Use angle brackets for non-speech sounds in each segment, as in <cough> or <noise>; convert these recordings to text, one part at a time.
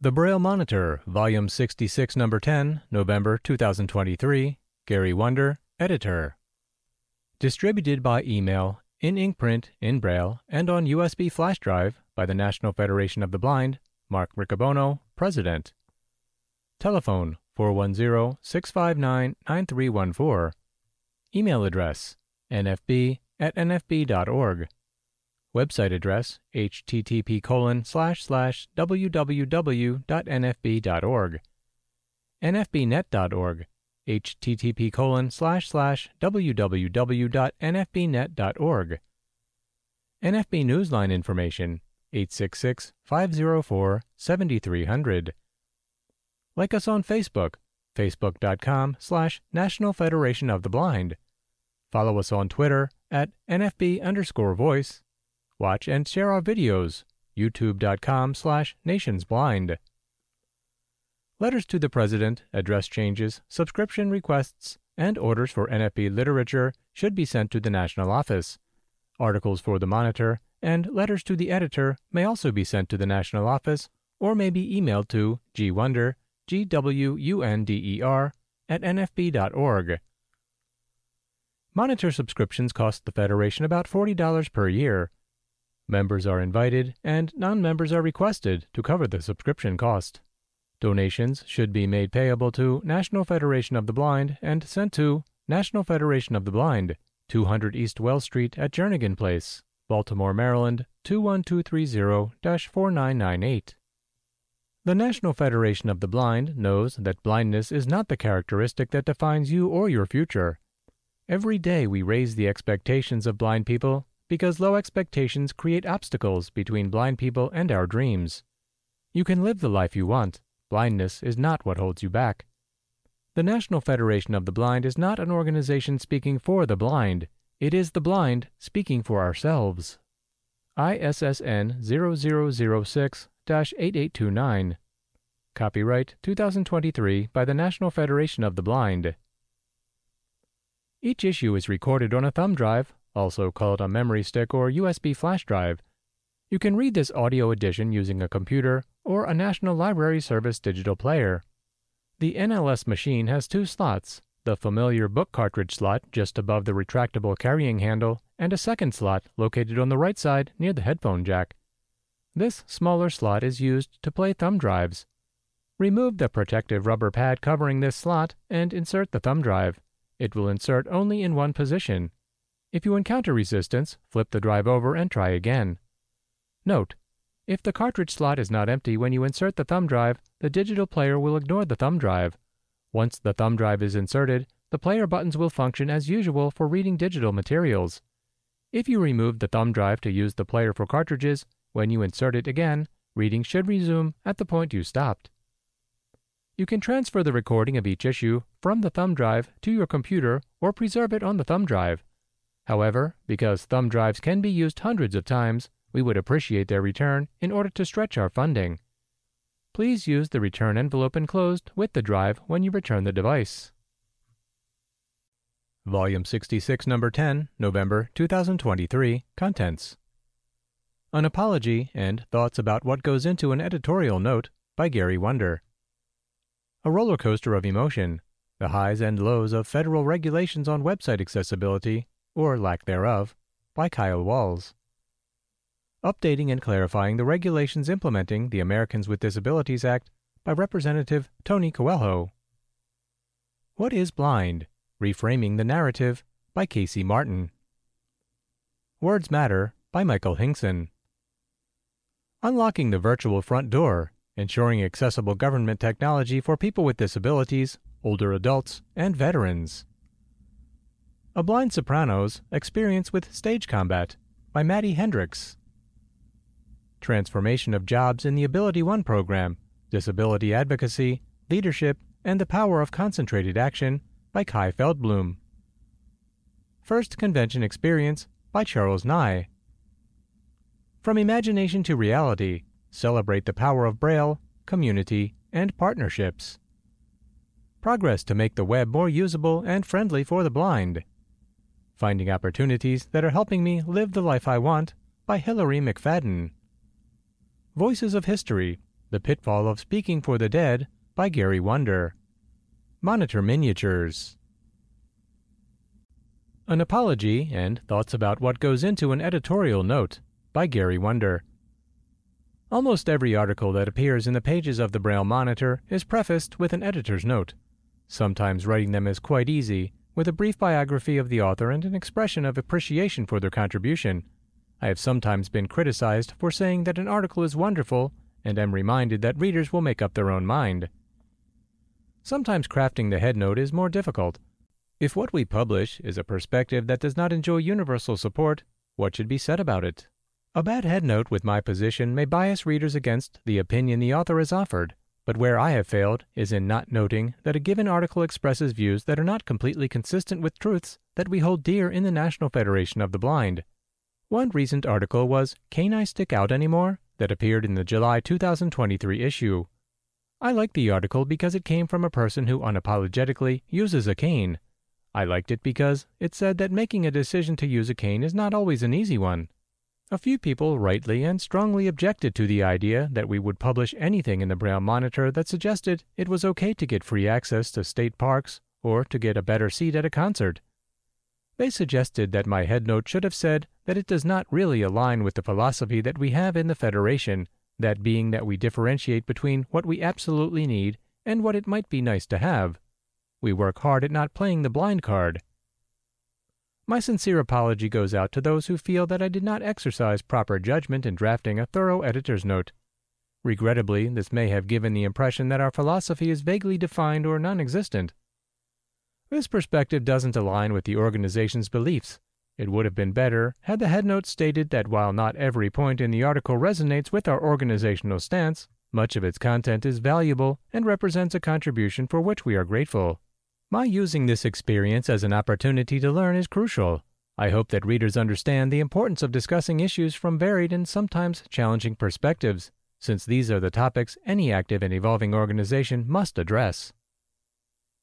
The Braille Monitor, Volume 66, Number 10, November 2023. Gary Wunder, Editor. Distributed by email, in ink print, in Braille, and on USB flash drive by the National Federation of the Blind, Mark Riccobono, President. Telephone 410 659 9314. Email address nfb at nfb.org. Website address http colon slash slash www.nfb.org. nfbnet.org http colon slash slash www.nfbnet.org. NFB Newsline information 866 504 7300. Like us on Facebook, facebook.com slash National Federation of the Blind. Follow us on Twitter at NFB underscore voice. Watch and share our videos, youtube.com slash nationsblind. Letters to the President, address changes, subscription requests, and orders for NFB literature should be sent to the National Office. Articles for the Monitor and letters to the editor may also be sent to the National Office or may be emailed to gwunder, G-W-U-N-D-E-R, at nfb.org. Monitor subscriptions cost the Federation about $40 per year. Members are invited and non-members are requested to cover the subscription cost. Donations should be made payable to National Federation of the Blind and sent to National Federation of the Blind, 200 East Wells Street at Jernigan Place, Baltimore, Maryland 21230-4998. The National Federation of the Blind knows that blindness is not the characteristic that defines you or your future. Every day we raise the expectations of blind people because low expectations create obstacles between blind people and our dreams. You can live the life you want. Blindness is not what holds you back. The National Federation of the Blind is not an organization speaking for the blind. It is the blind speaking for ourselves. ISSN 0006 8829. Copyright 2023 by the National Federation of the Blind. Each issue is recorded on a thumb drive, also called a memory stick or USB flash drive. You can read this audio edition using a computer or a National Library Service digital player. The NLS machine has two slots the familiar book cartridge slot just above the retractable carrying handle, and a second slot located on the right side near the headphone jack. This smaller slot is used to play thumb drives. Remove the protective rubber pad covering this slot and insert the thumb drive. It will insert only in one position. If you encounter resistance, flip the drive over and try again. Note, if the cartridge slot is not empty when you insert the thumb drive, the digital player will ignore the thumb drive. Once the thumb drive is inserted, the player buttons will function as usual for reading digital materials. If you remove the thumb drive to use the player for cartridges, when you insert it again, reading should resume at the point you stopped. You can transfer the recording of each issue from the thumb drive to your computer or preserve it on the thumb drive. However, because thumb drives can be used hundreds of times, we would appreciate their return in order to stretch our funding. Please use the return envelope enclosed with the drive when you return the device. Volume 66, Number 10, November 2023. Contents An Apology and Thoughts about What Goes into an Editorial Note by Gary Wunder. A roller coaster of emotion, the highs and lows of federal regulations on website accessibility, or lack thereof, by Kyle Walls. Updating and clarifying the regulations implementing the Americans with Disabilities Act by Representative Tony Coelho. What is blind? Reframing the Narrative by Casey Martin. Words Matter by Michael Hingson. Unlocking the virtual front door, ensuring accessible government technology for people with disabilities, older adults, and veterans. A Blind Soprano's Experience with Stage Combat by Madie Hendrix. Transformation of Jobs in the AbilityOne program, Disability Advocacy, Leadership, and the Power of Concentrated Action by Chai Feldblum. First Convention Experience by Charles Ny. From Imagination to Reality Celebrate the Power of Braille, Community, and Partnerships. Progress to make the web more usable and friendly for the blind. Finding Opportunities that are helping me live the life I want by Hillary McFadden. Voices of History The Pitfall of Speaking for the Dead by Gary Wunder. Monitor Miniatures. An Apology and Thoughts About What Goes Into an Editorial Note by Gary Wunder. Almost every article that appears in the pages of the Braille Monitor is prefaced with an editor's note. Sometimes writing them is quite easy, with a brief biography of the author and an expression of appreciation for their contribution. I have sometimes been criticized for saying that an article is wonderful and am reminded that readers will make up their own mind. Sometimes crafting the headnote is more difficult. If what we publish is a perspective that does not enjoy universal support, what should be said about it? A bad headnote with my position may bias readers against the opinion the author has offered, but where I have failed is in not noting that a given article expresses views that are not completely consistent with truths that we hold dear in the National Federation of the Blind. One recent article was Can I Stick Out Anymore? that appeared in the July 2023 issue. I liked the article because it came from a person who unapologetically uses a cane. I liked it because it said that making a decision to use a cane is not always an easy one. A few people rightly and strongly objected to the idea that we would publish anything in the Braille Monitor that suggested it was okay to get free access to state parks or to get a better seat at a concert. They suggested that my headnote should have said that it does not really align with the philosophy that we have in the Federation, that being that we differentiate between what we absolutely need and what it might be nice to have. We work hard at not playing the blind card. My sincere apology goes out to those who feel that I did not exercise proper judgment in drafting a thorough editor's note. Regrettably, this may have given the impression that our philosophy is vaguely defined or non existent. This perspective doesn't align with the organization's beliefs. It would have been better had the headnote stated that while not every point in the article resonates with our organizational stance, much of its content is valuable and represents a contribution for which we are grateful. My using this experience as an opportunity to learn is crucial. I hope that readers understand the importance of discussing issues from varied and sometimes challenging perspectives, since these are the topics any active and evolving organization must address.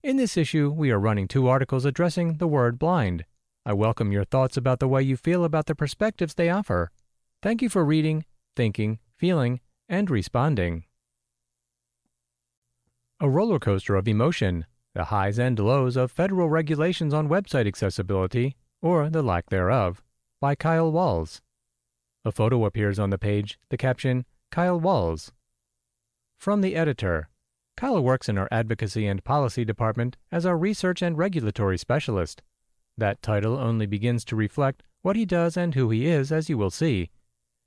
In this issue, we are running two articles addressing the word blind. I welcome your thoughts about the way you feel about the perspectives they offer. Thank you for reading, thinking, feeling, and responding. A roller coaster of emotion, the highs and lows of federal regulations on website accessibility, or the lack thereof, by Kyle Walls. A photo appears on the page, the caption, Kyle Walls. From the editor, Kyle works in our advocacy and policy department as our research and regulatory specialist. That title only begins to reflect what he does and who he is, as you will see.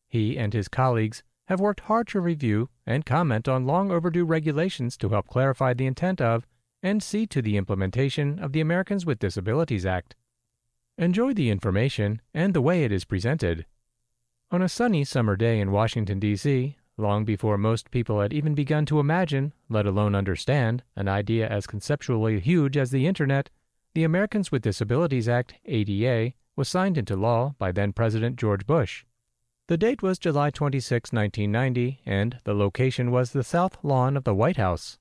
He and his colleagues have worked hard to review and comment on long overdue regulations to help clarify the intent of and see to the implementation of the Americans with Disabilities Act. Enjoy the information and the way it is presented. On a sunny summer day in Washington, D.C., long before most people had even begun to imagine, let alone understand, an idea as conceptually huge as the Internet, the Americans with Disabilities Act, ADA, was signed into law by then President George Bush. The date was July 26, 1990, and the location was the South Lawn of the White House.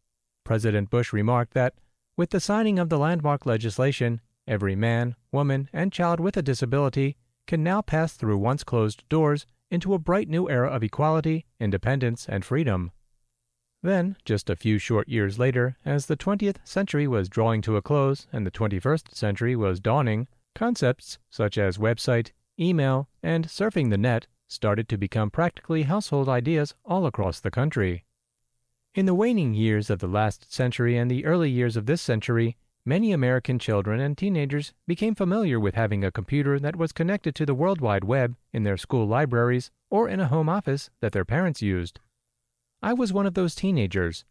President Bush remarked that, with the signing of the landmark legislation, every man, woman, and child with a disability can now pass through once closed doors into a bright new era of equality, independence, and freedom. Then, just a few short years later, as the 20th century was drawing to a close and the 21st century was dawning, concepts such as website, email, and surfing the net started to become practically household ideas all across the country. In the waning years of the last century and the early years of this century, Many American children and teenagers became familiar with having a computer that was connected to the World Wide Web in their school libraries or in a home office that their parents used. I was one of those teenagers.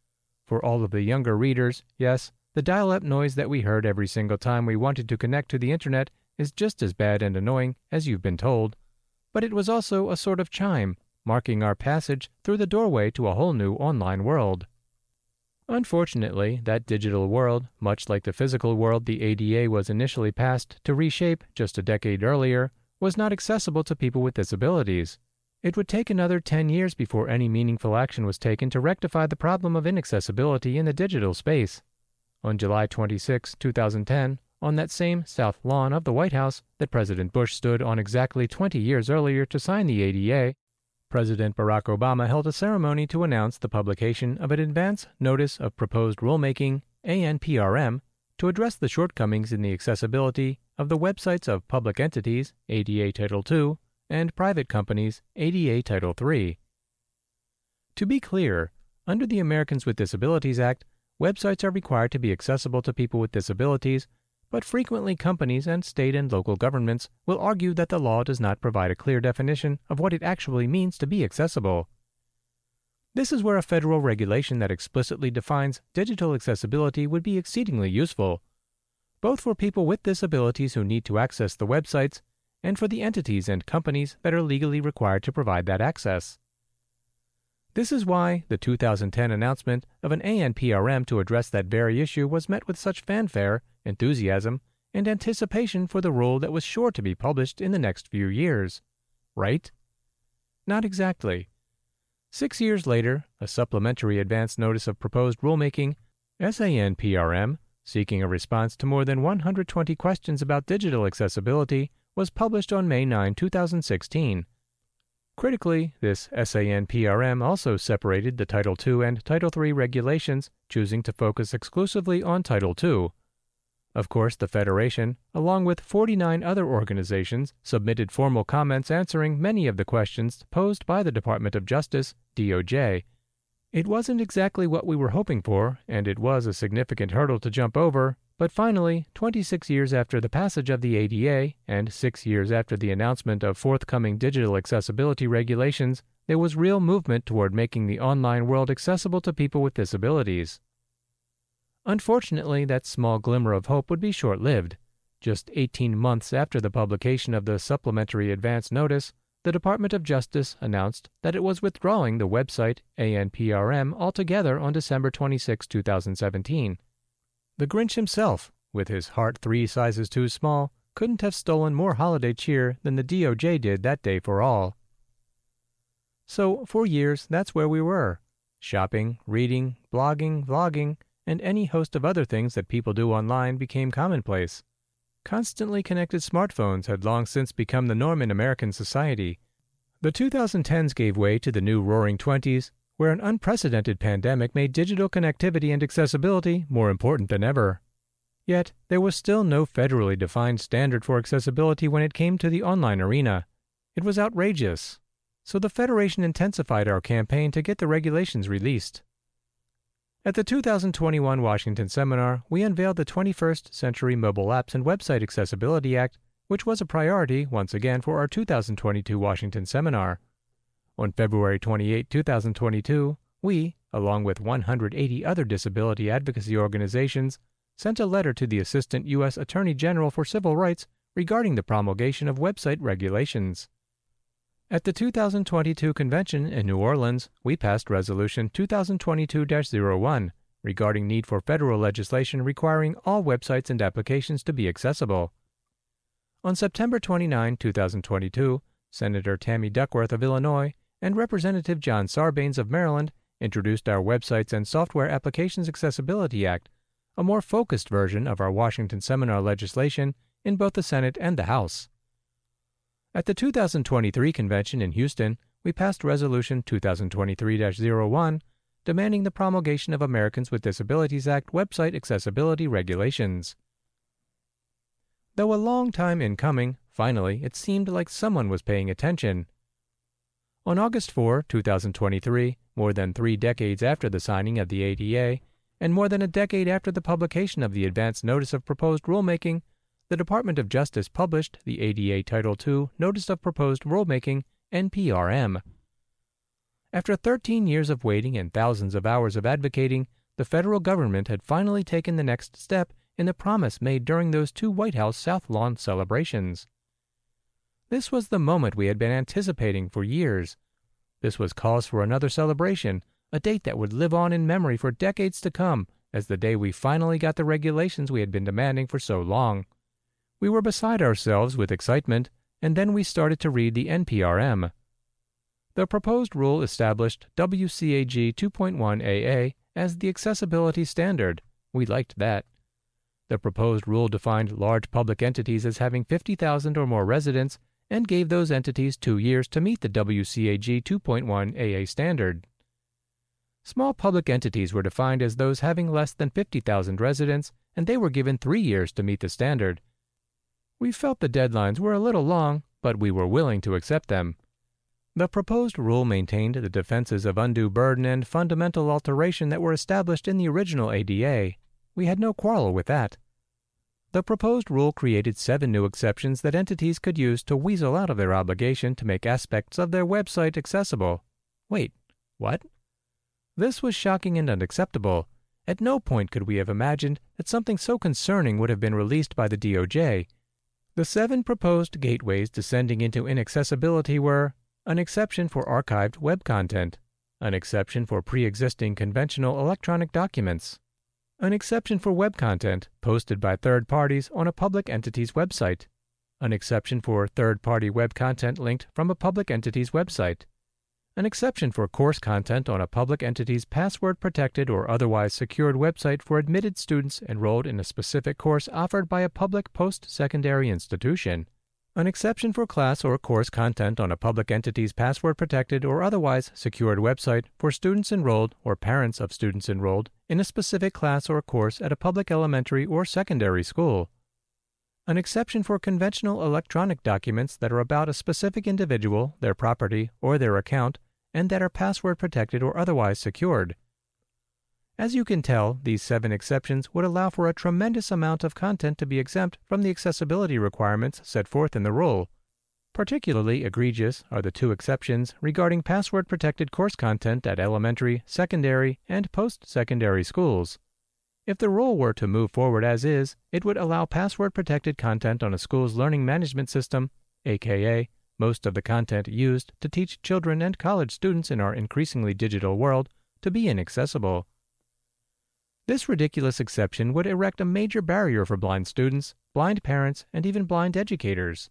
For all of the younger readers, yes, the dial up noise that we heard every single time we wanted to connect to the internet is just as bad and annoying as you've been told. But it was also a sort of chime, marking our passage through the doorway to a whole new online world. Unfortunately, that digital world, much like the physical world the ADA was initially passed to reshape just a decade earlier, was not accessible to people with disabilities. It would take another 10 years before any meaningful action was taken to rectify the problem of inaccessibility in the digital space. On July 26, 2010, on that same south lawn of the White House that President Bush stood on exactly 20 years earlier to sign the ADA, President Barack Obama held a ceremony to announce the publication of an Advance Notice of Proposed Rulemaking, ANPRM, to address the shortcomings in the accessibility of the websites of public entities, ADA Title II, and private companies, ADA Title III. To be clear, under the Americans with Disabilities Act, websites are required to be accessible to people with disabilities, but frequently companies and state and local governments will argue that the law does not provide a clear definition of what it actually means to be accessible. This is where a federal regulation that explicitly defines digital accessibility would be exceedingly useful, both for people with disabilities who need to access the websites and for the entities and companies that are legally required to provide that access. This is why the 2010 announcement of an ANPRM to address that very issue was met with such fanfare, enthusiasm, and anticipation for the rule that was sure to be published in the next few years. Right? Not exactly. Six years later, a supplementary advance notice of proposed rulemaking, SANPRM, seeking a response to more than 120 questions about digital accessibility, was published on May 9, 2016. Critically, this SANPRM also separated the Title II and Title III regulations, choosing to focus exclusively on Title II. Of course, the Federation, along with 49 other organizations, submitted formal comments answering many of the questions posed by the Department of Justice, DOJ. It wasn't exactly what we were hoping for, and it was a significant hurdle to jump over, but finally, 26 years after the passage of the ADA, and six years after the announcement of forthcoming digital accessibility regulations, there was real movement toward making the online world accessible to people with disabilities. Unfortunately, that small glimmer of hope would be short lived. Just 18 months after the publication of the supplementary advance notice, the Department of Justice announced that it was withdrawing the website ANPRM altogether on December 26, 2017. The Grinch himself, with his heart three sizes too small, couldn't have stolen more holiday cheer than the DOJ did that day for all. So, for years, that's where we were shopping, reading, blogging, vlogging, and any host of other things that people do online became commonplace. Constantly connected smartphones had long since become the norm in American society. The 2010s gave way to the new Roaring Twenties, where an unprecedented pandemic made digital connectivity and accessibility more important than ever. Yet, there was still no federally defined standard for accessibility when it came to the online arena. It was outrageous. So the Federation intensified our campaign to get the regulations released. At the 2021 Washington Seminar, we unveiled the 21st Century Mobile Apps and Website Accessibility Act, which was a priority once again for our 2022 Washington Seminar. On February 28, 2022, we, along with 180 other disability advocacy organizations, sent a letter to the Assistant U.S. Attorney General for Civil Rights regarding the promulgation of website regulations. At the 2022 convention in New Orleans, we passed Resolution 2022 01 regarding need for federal legislation requiring all websites and applications to be accessible. On September 29, 2022, Senator Tammy Duckworth of Illinois and Representative John Sarbanes of Maryland introduced our Websites and Software Applications Accessibility Act, a more focused version of our Washington Seminar legislation in both the Senate and the House. At the 2023 convention in Houston, we passed Resolution 2023 01 demanding the promulgation of Americans with Disabilities Act website accessibility regulations. Though a long time in coming, finally it seemed like someone was paying attention. On August 4, 2023, more than three decades after the signing of the ADA, and more than a decade after the publication of the advance notice of proposed rulemaking, the Department of Justice published the ADA Title II Notice of Proposed Rulemaking, NPRM. After 13 years of waiting and thousands of hours of advocating, the federal government had finally taken the next step in the promise made during those two White House South Lawn celebrations. This was the moment we had been anticipating for years. This was cause for another celebration, a date that would live on in memory for decades to come as the day we finally got the regulations we had been demanding for so long. We were beside ourselves with excitement, and then we started to read the NPRM. The proposed rule established WCAG 2.1AA as the accessibility standard. We liked that. The proposed rule defined large public entities as having 50,000 or more residents and gave those entities two years to meet the WCAG 2.1 AA standard. Small public entities were defined as those having less than 50,000 residents, and they were given three years to meet the standard. We felt the deadlines were a little long, but we were willing to accept them. The proposed rule maintained the defenses of undue burden and fundamental alteration that were established in the original ADA. We had no quarrel with that. The proposed rule created seven new exceptions that entities could use to weasel out of their obligation to make aspects of their website accessible. Wait, what? This was shocking and unacceptable. At no point could we have imagined that something so concerning would have been released by the DOJ. The seven proposed gateways descending into inaccessibility were an exception for archived web content, an exception for pre existing conventional electronic documents, an exception for web content posted by third parties on a public entity's website, an exception for third party web content linked from a public entity's website, an exception for course content on a public entity's password protected or otherwise secured website for admitted students enrolled in a specific course offered by a public post secondary institution an exception for class or course content on a public entity's password protected or otherwise secured website for students enrolled or parents of students enrolled in a specific class or course at a public elementary or secondary school. An exception for conventional electronic documents that are about a specific individual, their property, or their account, and that are password protected or otherwise secured. As you can tell, these seven exceptions would allow for a tremendous amount of content to be exempt from the accessibility requirements set forth in the rule. Particularly egregious are the two exceptions regarding password protected course content at elementary, secondary, and post secondary schools. If the rule were to move forward as is, it would allow password protected content on a school's learning management system, aka most of the content used to teach children and college students in our increasingly digital world, to be inaccessible. This ridiculous exception would erect a major barrier for blind students, blind parents, and even blind educators.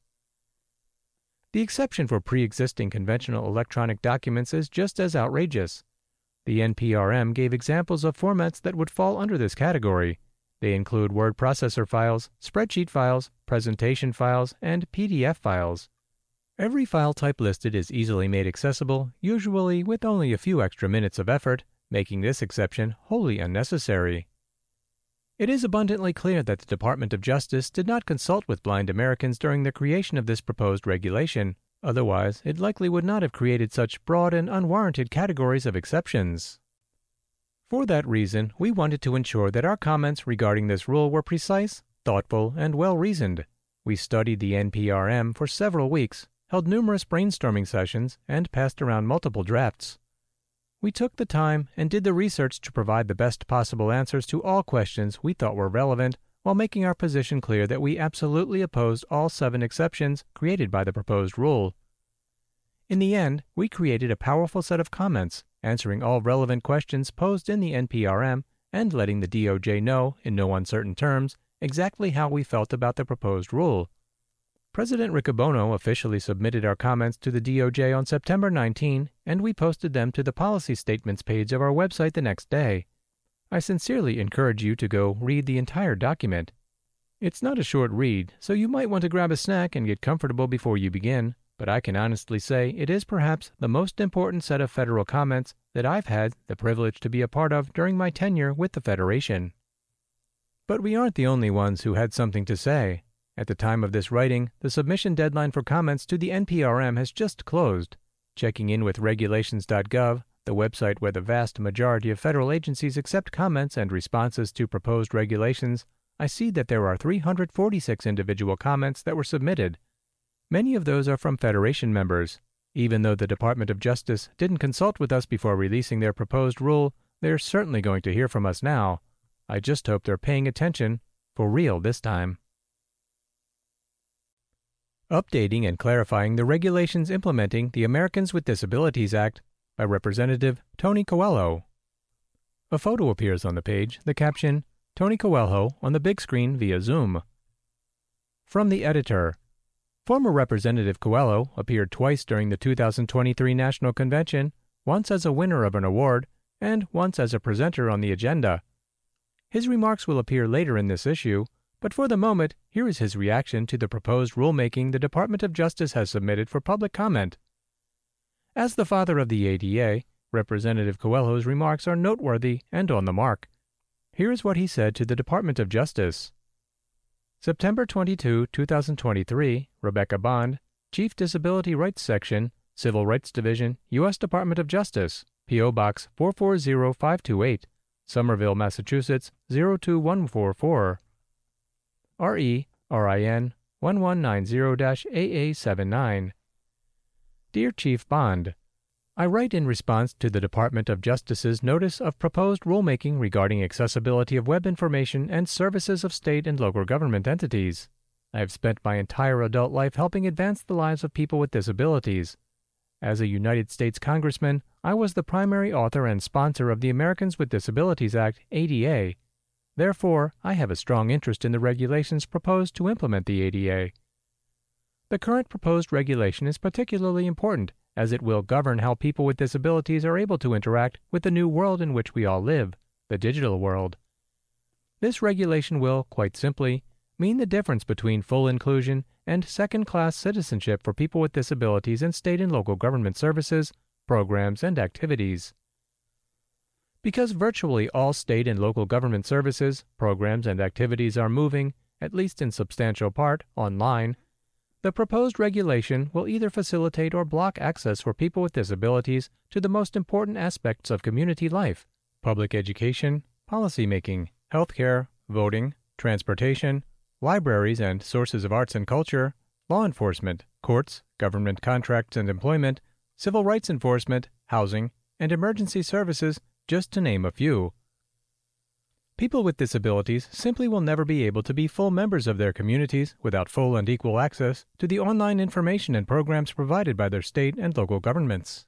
The exception for pre existing conventional electronic documents is just as outrageous. The NPRM gave examples of formats that would fall under this category. They include word processor files, spreadsheet files, presentation files, and PDF files. Every file type listed is easily made accessible, usually with only a few extra minutes of effort, making this exception wholly unnecessary. It is abundantly clear that the Department of Justice did not consult with blind Americans during the creation of this proposed regulation, otherwise, it likely would not have created such broad and unwarranted categories of exceptions. For that reason, we wanted to ensure that our comments regarding this rule were precise, thoughtful, and well reasoned. We studied the NPRM for several weeks, held numerous brainstorming sessions, and passed around multiple drafts. We took the time and did the research to provide the best possible answers to all questions we thought were relevant while making our position clear that we absolutely opposed all seven exceptions created by the proposed rule. In the end, we created a powerful set of comments, answering all relevant questions posed in the NPRM and letting the DOJ know, in no uncertain terms, exactly how we felt about the proposed rule. President Riccobono officially submitted our comments to the DOJ on September 19, and we posted them to the policy statements page of our website the next day. I sincerely encourage you to go read the entire document. It's not a short read, so you might want to grab a snack and get comfortable before you begin, but I can honestly say it is perhaps the most important set of federal comments that I've had the privilege to be a part of during my tenure with the Federation. But we aren't the only ones who had something to say. At the time of this writing, the submission deadline for comments to the NPRM has just closed. Checking in with regulations.gov, the website where the vast majority of federal agencies accept comments and responses to proposed regulations, I see that there are 346 individual comments that were submitted. Many of those are from Federation members. Even though the Department of Justice didn't consult with us before releasing their proposed rule, they're certainly going to hear from us now. I just hope they're paying attention, for real this time updating and clarifying the regulations implementing the Americans with Disabilities Act by Representative Tony Coelho. A photo appears on the page, the caption, Tony Coelho on the big screen via Zoom. From the editor Former Representative Coelho appeared twice during the 2023 National Convention, once as a winner of an award and once as a presenter on the agenda. His remarks will appear later in this issue, But for the moment, here is his reaction to the proposed rulemaking the Department of Justice has submitted for public comment. As the father of the ADA, Representative Coelho's remarks are noteworthy and on the mark. Here is what he said to the Department of Justice. September 22, 2023, Rebecca Bond, Chief Disability Rights Section, Civil Rights Division, U.S. Department of Justice, P.O. Box 440528, Somerville, Massachusetts 02144. RE RIN 1190-AA79. Dear Chief Bond, I write in response to the Department of Justice's notice of proposed rulemaking regarding accessibility of web information and services of state and local government entities. I have spent my entire adult life helping advance the lives of people with disabilities. As a United States Congressman, I was the primary author and sponsor of the Americans with Disabilities Act, ADA, Therefore, I have a strong interest in the regulations proposed to implement the ADA. The current proposed regulation is particularly important as it will govern how people with disabilities are able to interact with the new world in which we all live, the digital world. This regulation will, quite simply, mean the difference between full inclusion and second class citizenship for people with disabilities in state and local government services, programs, and activities. Because virtually all state and local government services, programs, and activities are moving, at least in substantial part, online, the proposed regulation will either facilitate or block access for people with disabilities to the most important aspects of community life public education, policymaking, healthcare, voting, transportation, libraries and sources of arts and culture, law enforcement, courts, government contracts and employment, civil rights enforcement, housing, and emergency services just to name a few. People with disabilities simply will never be able to be full members of their communities without full and equal access to the online information and programs provided by their state and local governments.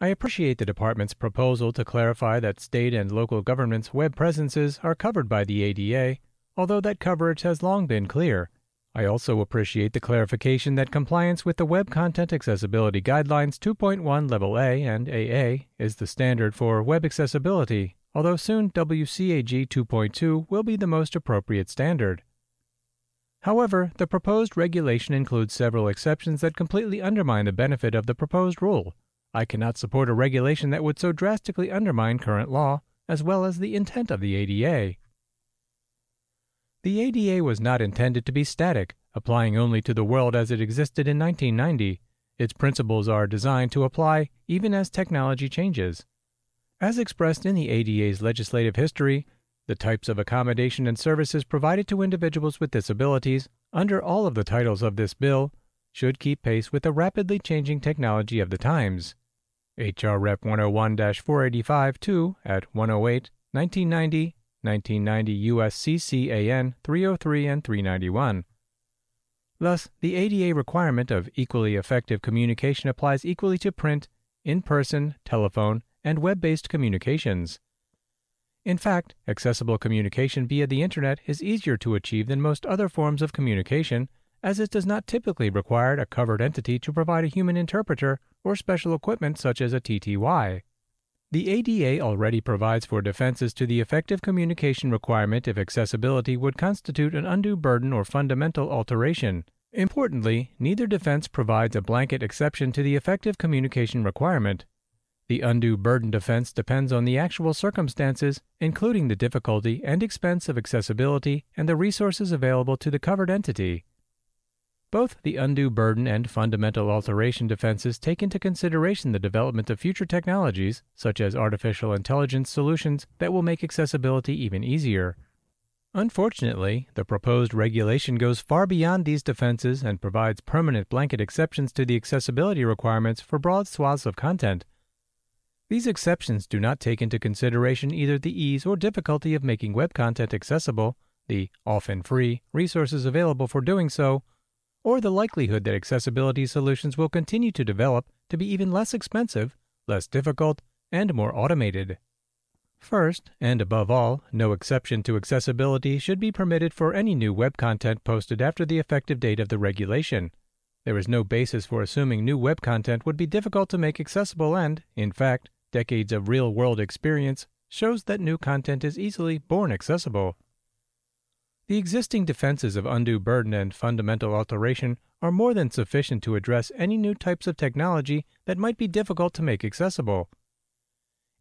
I appreciate the Department's proposal to clarify that state and local governments' web presences are covered by the ADA, although that coverage has long been clear. I also appreciate the clarification that compliance with the Web Content Accessibility Guidelines 2.1 Level A and AA is the standard for web accessibility, although soon WCAG 2.2 will be the most appropriate standard. However, the proposed regulation includes several exceptions that completely undermine the benefit of the proposed rule. I cannot support a regulation that would so drastically undermine current law, as well as the intent of the ADA. The ADA was not intended to be static, applying only to the world as it existed in 1990. Its principles are designed to apply even as technology changes. As expressed in the ADA's legislative history, the types of accommodation and services provided to individuals with disabilities under all of the titles of this bill should keep pace with the rapidly changing technology of the times. H.R. Rep. 101 485 2 at 108, 1990 1990 U.S. CCAN 303 and 391. Thus, the ADA requirement of equally effective communication applies equally to print, in person, telephone, and web based communications. In fact, accessible communication via the Internet is easier to achieve than most other forms of communication, as it does not typically require a covered entity to provide a human interpreter or special equipment such as a TTY. The ADA already provides for defenses to the effective communication requirement if accessibility would constitute an undue burden or fundamental alteration. Importantly, neither defense provides a blanket exception to the effective communication requirement. The undue burden defense depends on the actual circumstances, including the difficulty and expense of accessibility and the resources available to the covered entity. Both the undue burden and fundamental alteration defenses take into consideration the development of future technologies, such as artificial intelligence solutions that will make accessibility even easier. Unfortunately, the proposed regulation goes far beyond these defenses and provides permanent blanket exceptions to the accessibility requirements for broad swaths of content. These exceptions do not take into consideration either the ease or difficulty of making web content accessible, the often free resources available for doing so, or the likelihood that accessibility solutions will continue to develop to be even less expensive, less difficult, and more automated. First, and above all, no exception to accessibility should be permitted for any new web content posted after the effective date of the regulation. There is no basis for assuming new web content would be difficult to make accessible, and, in fact, decades of real world experience shows that new content is easily born accessible. The existing defenses of undue burden and fundamental alteration are more than sufficient to address any new types of technology that might be difficult to make accessible.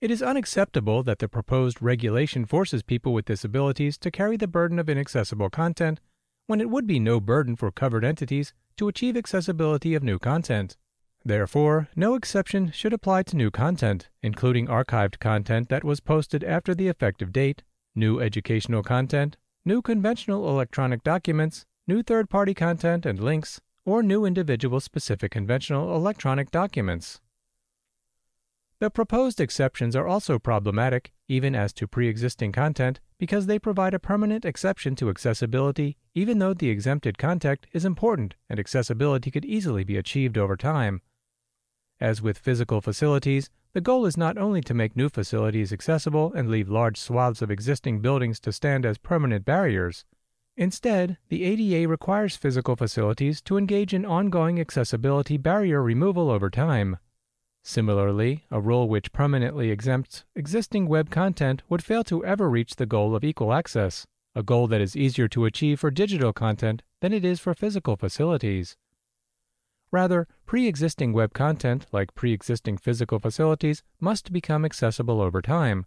It is unacceptable that the proposed regulation forces people with disabilities to carry the burden of inaccessible content when it would be no burden for covered entities to achieve accessibility of new content. Therefore, no exception should apply to new content, including archived content that was posted after the effective date, new educational content, new conventional electronic documents, new third party content and links, or new individual specific conventional electronic documents. The proposed exceptions are also problematic, even as to pre existing content, because they provide a permanent exception to accessibility, even though the exempted content is important and accessibility could easily be achieved over time. As with physical facilities, the goal is not only to make new facilities accessible and leave large swaths of existing buildings to stand as permanent barriers. Instead, the ADA requires physical facilities to engage in ongoing accessibility barrier removal over time. Similarly, a rule which permanently exempts existing web content would fail to ever reach the goal of equal access, a goal that is easier to achieve for digital content than it is for physical facilities. Rather, pre existing web content, like pre existing physical facilities, must become accessible over time.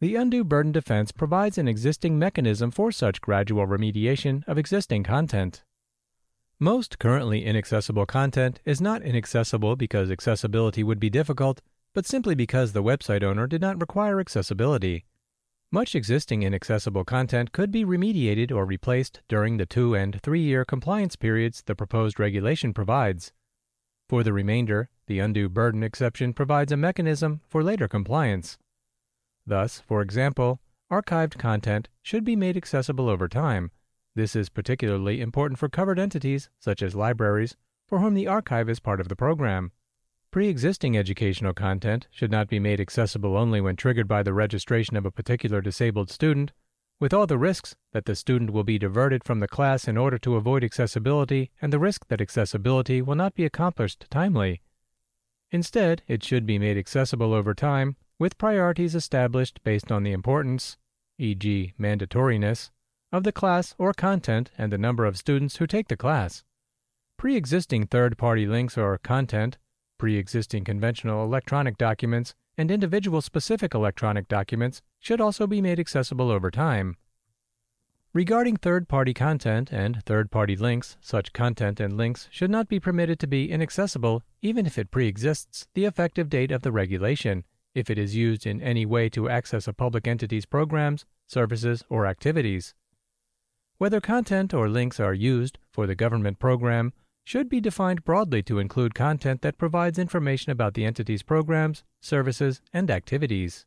The undue burden defense provides an existing mechanism for such gradual remediation of existing content. Most currently inaccessible content is not inaccessible because accessibility would be difficult, but simply because the website owner did not require accessibility. Much existing inaccessible content could be remediated or replaced during the two and three year compliance periods the proposed regulation provides. For the remainder, the undue burden exception provides a mechanism for later compliance. Thus, for example, archived content should be made accessible over time. This is particularly important for covered entities, such as libraries, for whom the archive is part of the program. Pre existing educational content should not be made accessible only when triggered by the registration of a particular disabled student, with all the risks that the student will be diverted from the class in order to avoid accessibility and the risk that accessibility will not be accomplished timely. Instead, it should be made accessible over time with priorities established based on the importance, e.g., mandatoriness, of the class or content and the number of students who take the class. Pre existing third party links or content, pre existing conventional electronic documents, and individual specific electronic documents should also be made accessible over time. Regarding third party content and third party links, such content and links should not be permitted to be inaccessible even if it pre exists the effective date of the regulation, if it is used in any way to access a public entity's programs, services, or activities. Whether content or links are used for the government program should be defined broadly to include content that provides information about the entity's programs, services, and activities.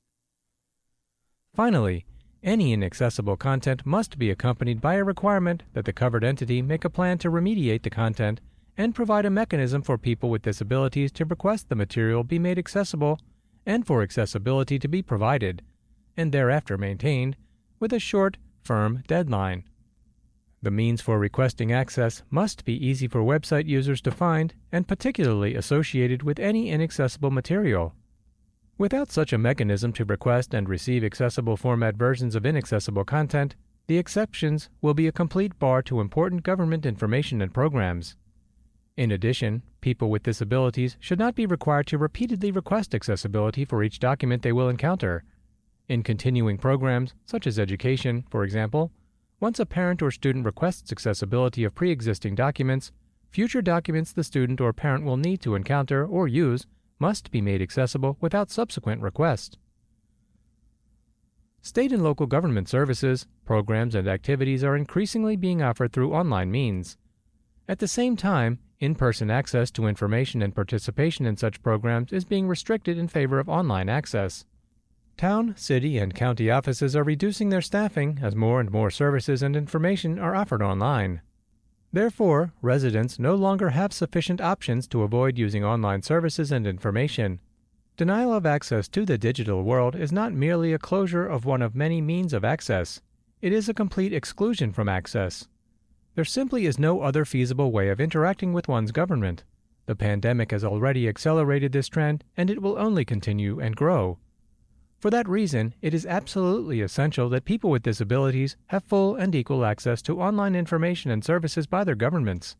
Finally, any inaccessible content must be accompanied by a requirement that the covered entity make a plan to remediate the content and provide a mechanism for people with disabilities to request the material be made accessible and for accessibility to be provided, and thereafter maintained, with a short, firm deadline. The means for requesting access must be easy for website users to find and particularly associated with any inaccessible material. Without such a mechanism to request and receive accessible format versions of inaccessible content, the exceptions will be a complete bar to important government information and programs. In addition, people with disabilities should not be required to repeatedly request accessibility for each document they will encounter. In continuing programs, such as education, for example, once a parent or student requests accessibility of pre existing documents, future documents the student or parent will need to encounter or use must be made accessible without subsequent request. State and local government services, programs, and activities are increasingly being offered through online means. At the same time, in person access to information and participation in such programs is being restricted in favor of online access. Town, city, and county offices are reducing their staffing as more and more services and information are offered online. Therefore, residents no longer have sufficient options to avoid using online services and information. Denial of access to the digital world is not merely a closure of one of many means of access, it is a complete exclusion from access. There simply is no other feasible way of interacting with one's government. The pandemic has already accelerated this trend, and it will only continue and grow. For that reason, it is absolutely essential that people with disabilities have full and equal access to online information and services by their governments.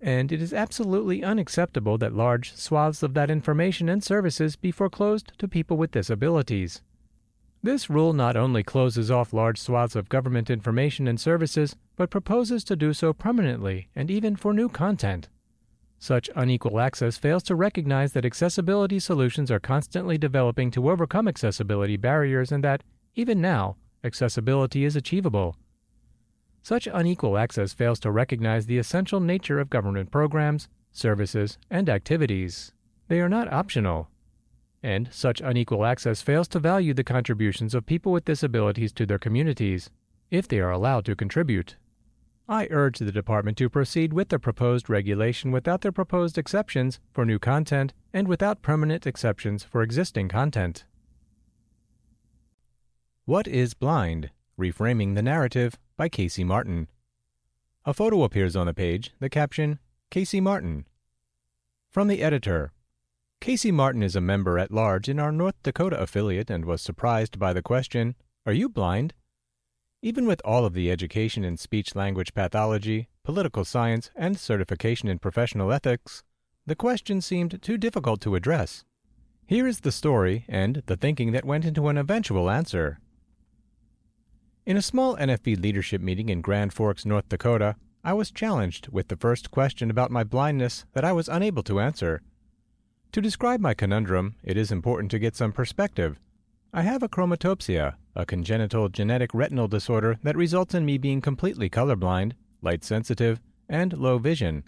And it is absolutely unacceptable that large swaths of that information and services be foreclosed to people with disabilities. This rule not only closes off large swaths of government information and services, but proposes to do so permanently and even for new content. Such unequal access fails to recognize that accessibility solutions are constantly developing to overcome accessibility barriers and that, even now, accessibility is achievable. Such unequal access fails to recognize the essential nature of government programs, services, and activities. They are not optional, and such unequal access fails to value the contributions of people with disabilities to their communities, if they are allowed to contribute. I urge the Department to proceed with the proposed regulation without the proposed exceptions for new content and without permanent exceptions for existing content. What is Blind? Reframing the Narrative by Casey Martin. A photo appears on the page, the caption, Casey Martin. From the editor Casey Martin is a member at large in our North Dakota affiliate and was surprised by the question, Are you blind? Even with all of the education in speech language pathology, political science, and certification in professional ethics, the question seemed too difficult to address. Here is the story and the thinking that went into an eventual answer. In a small NFB leadership meeting in Grand Forks, North Dakota, I was challenged with the first question about my blindness that I was unable to answer to describe my conundrum, it is important to get some perspective. I have achromatopsia, a congenital genetic retinal disorder that results in me being completely colorblind, light sensitive, and low vision.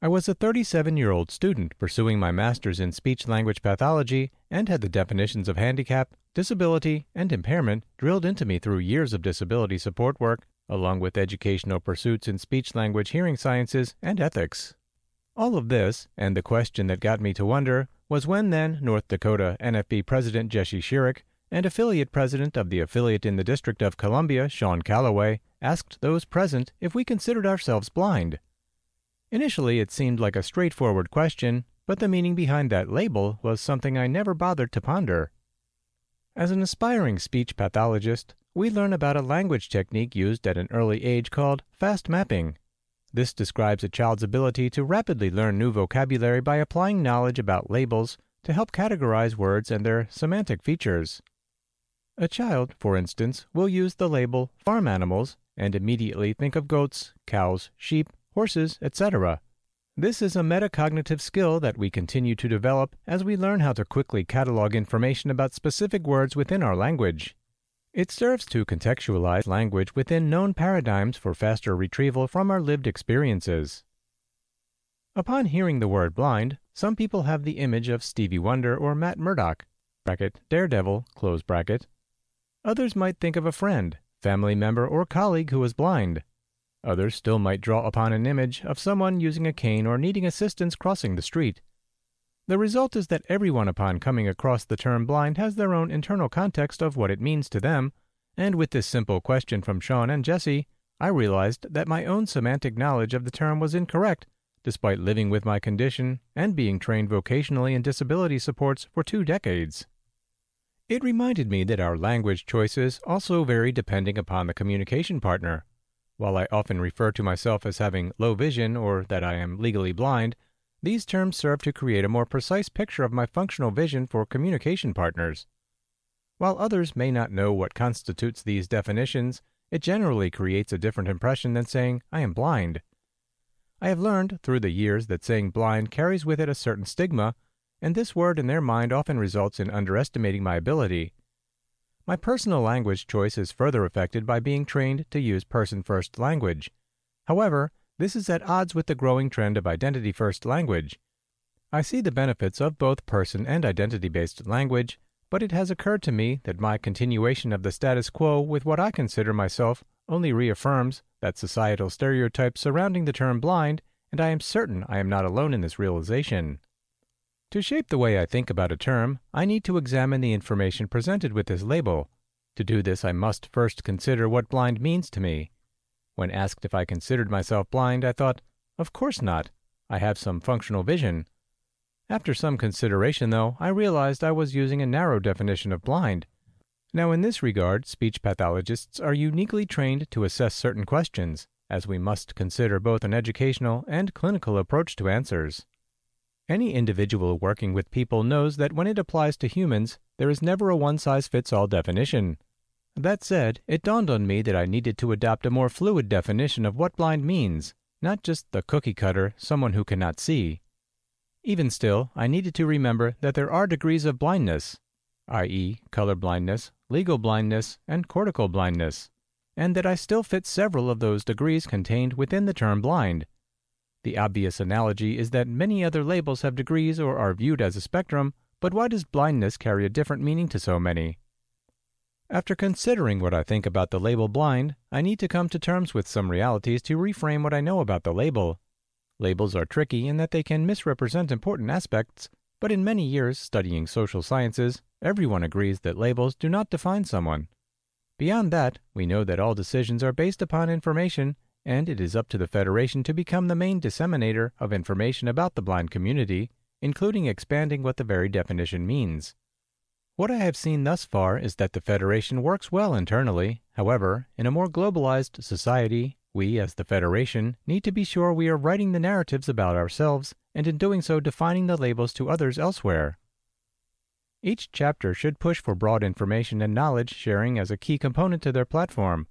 I was a 37 year old student pursuing my master's in speech language pathology and had the definitions of handicap, disability, and impairment drilled into me through years of disability support work, along with educational pursuits in speech language hearing sciences and ethics. All of this, and the question that got me to wonder, was when then North Dakota NFB President Jesse Schierick and affiliate president of the affiliate in the District of Columbia, Sean Calloway, asked those present if we considered ourselves blind. Initially, it seemed like a straightforward question, but the meaning behind that label was something I never bothered to ponder. As an aspiring speech pathologist, we learn about a language technique used at an early age called fast mapping. This describes a child's ability to rapidly learn new vocabulary by applying knowledge about labels to help categorize words and their semantic features. A child, for instance, will use the label farm animals and immediately think of goats, cows, sheep, horses, etc. This is a metacognitive skill that we continue to develop as we learn how to quickly catalog information about specific words within our language. It serves to contextualize language within known paradigms for faster retrieval from our lived experiences. Upon hearing the word blind, some people have the image of Stevie Wonder or Matt Murdock, bracket, Daredevil, close bracket. Others might think of a friend, family member, or colleague who is blind. Others still might draw upon an image of someone using a cane or needing assistance crossing the street. The result is that everyone upon coming across the term blind has their own internal context of what it means to them, and with this simple question from Sean and Jesse, I realized that my own semantic knowledge of the term was incorrect, despite living with my condition and being trained vocationally in disability supports for two decades. It reminded me that our language choices also vary depending upon the communication partner. While I often refer to myself as having low vision or that I am legally blind, these terms serve to create a more precise picture of my functional vision for communication partners. While others may not know what constitutes these definitions, it generally creates a different impression than saying, I am blind. I have learned through the years that saying blind carries with it a certain stigma, and this word in their mind often results in underestimating my ability. My personal language choice is further affected by being trained to use person first language. However, this is at odds with the growing trend of identity first language. I see the benefits of both person and identity based language, but it has occurred to me that my continuation of the status quo with what I consider myself only reaffirms that societal stereotypes surrounding the term blind, and I am certain I am not alone in this realization. To shape the way I think about a term, I need to examine the information presented with this label. To do this, I must first consider what blind means to me. When asked if I considered myself blind, I thought, of course not. I have some functional vision. After some consideration, though, I realized I was using a narrow definition of blind. Now, in this regard, speech pathologists are uniquely trained to assess certain questions, as we must consider both an educational and clinical approach to answers. Any individual working with people knows that when it applies to humans, there is never a one size fits all definition. That said, it dawned on me that I needed to adopt a more fluid definition of what blind means, not just the cookie cutter, someone who cannot see. Even still, I needed to remember that there are degrees of blindness, i.e., color blindness, legal blindness, and cortical blindness, and that I still fit several of those degrees contained within the term blind. The obvious analogy is that many other labels have degrees or are viewed as a spectrum, but why does blindness carry a different meaning to so many? After considering what I think about the label blind, I need to come to terms with some realities to reframe what I know about the label. Labels are tricky in that they can misrepresent important aspects, but in many years studying social sciences, Everyone agrees that labels do not define someone. Beyond that, we know that all decisions are based upon information, and it is up to the Federation to become the main disseminator of information about the blind community, including expanding what the very definition means. What I have seen thus far is that the Federation works well internally. However, in a more globalized society, we, as the Federation, need to be sure we are writing the narratives about ourselves, and in doing so defining the labels to others elsewhere. Each chapter should push for broad information and knowledge sharing as a key component to their platform.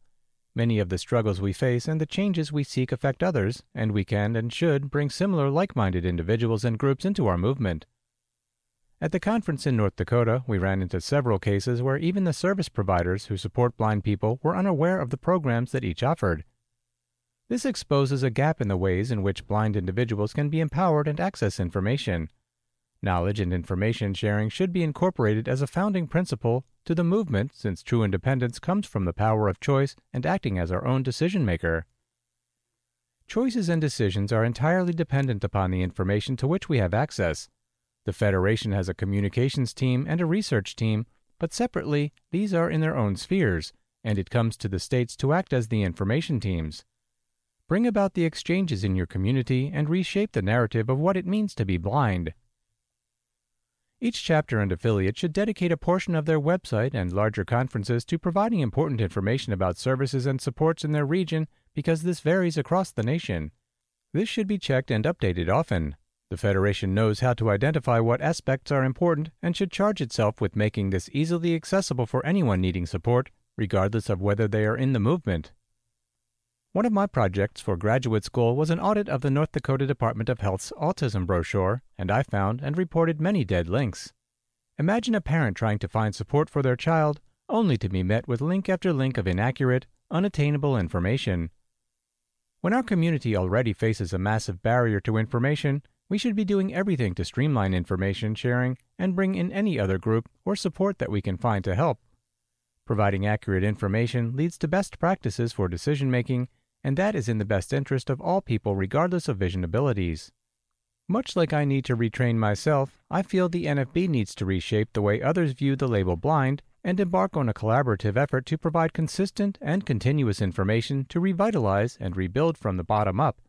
Many of the struggles we face and the changes we seek affect others, and we can and should bring similar like minded individuals and groups into our movement. At the conference in North Dakota, we ran into several cases where even the service providers who support blind people were unaware of the programs that each offered. This exposes a gap in the ways in which blind individuals can be empowered and access information. Knowledge and information sharing should be incorporated as a founding principle to the movement since true independence comes from the power of choice and acting as our own decision maker. Choices and decisions are entirely dependent upon the information to which we have access. The Federation has a communications team and a research team, but separately, these are in their own spheres, and it comes to the states to act as the information teams. Bring about the exchanges in your community and reshape the narrative of what it means to be blind. Each chapter and affiliate should dedicate a portion of their website and larger conferences to providing important information about services and supports in their region because this varies across the nation. This should be checked and updated often. The Federation knows how to identify what aspects are important and should charge itself with making this easily accessible for anyone needing support, regardless of whether they are in the movement. One of my projects for graduate school was an audit of the North Dakota Department of Health's autism brochure, and I found and reported many dead links. Imagine a parent trying to find support for their child only to be met with link after link of inaccurate, unattainable information. When our community already faces a massive barrier to information, we should be doing everything to streamline information sharing and bring in any other group or support that we can find to help. Providing accurate information leads to best practices for decision making and that is in the best interest of all people regardless of vision abilities. Much like I need to retrain myself, I feel the NFB needs to reshape the way others view the label blind and embark on a collaborative effort to provide consistent and continuous information to revitalize and rebuild from the bottom up.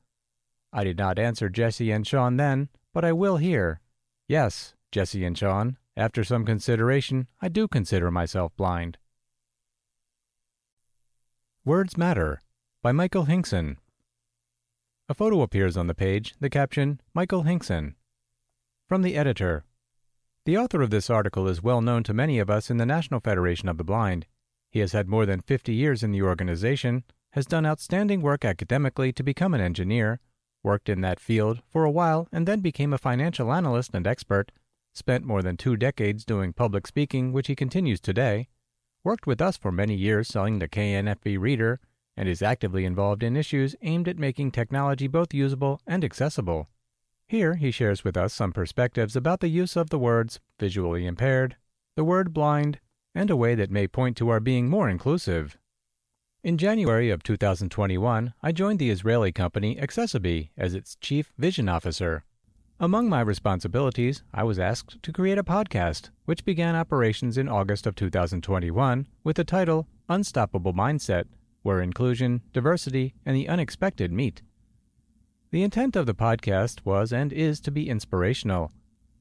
I did not answer Jesse and Sean then, but I will here. Yes, Jesse and Sean, after some consideration, I do consider myself blind. Words Matter by Michael Hingson. A photo appears on the page, the caption, Michael Hingson. From the editor. The author of this article is well known to many of us in the National Federation of the Blind. He has had more than 50 years in the organization, has done outstanding work academically to become an engineer, worked in that field for a while, and then became a financial analyst and expert, spent more than two decades doing public speaking, which he continues today, worked with us for many years selling the KNFB reader, and is actively involved in issues aimed at making technology both usable and accessible. Here he shares with us some perspectives about the use of the words visually impaired, the word blind, and a way that may point to our being more inclusive. In January of 2021, I joined the Israeli company accessiBe as its chief vision officer. Among my responsibilities, I was asked to create a podcast, which began operations in August of 2021 with the title Unstoppable Mindset where inclusion, diversity, and the unexpected meet. The intent of the podcast was and is to be inspirational.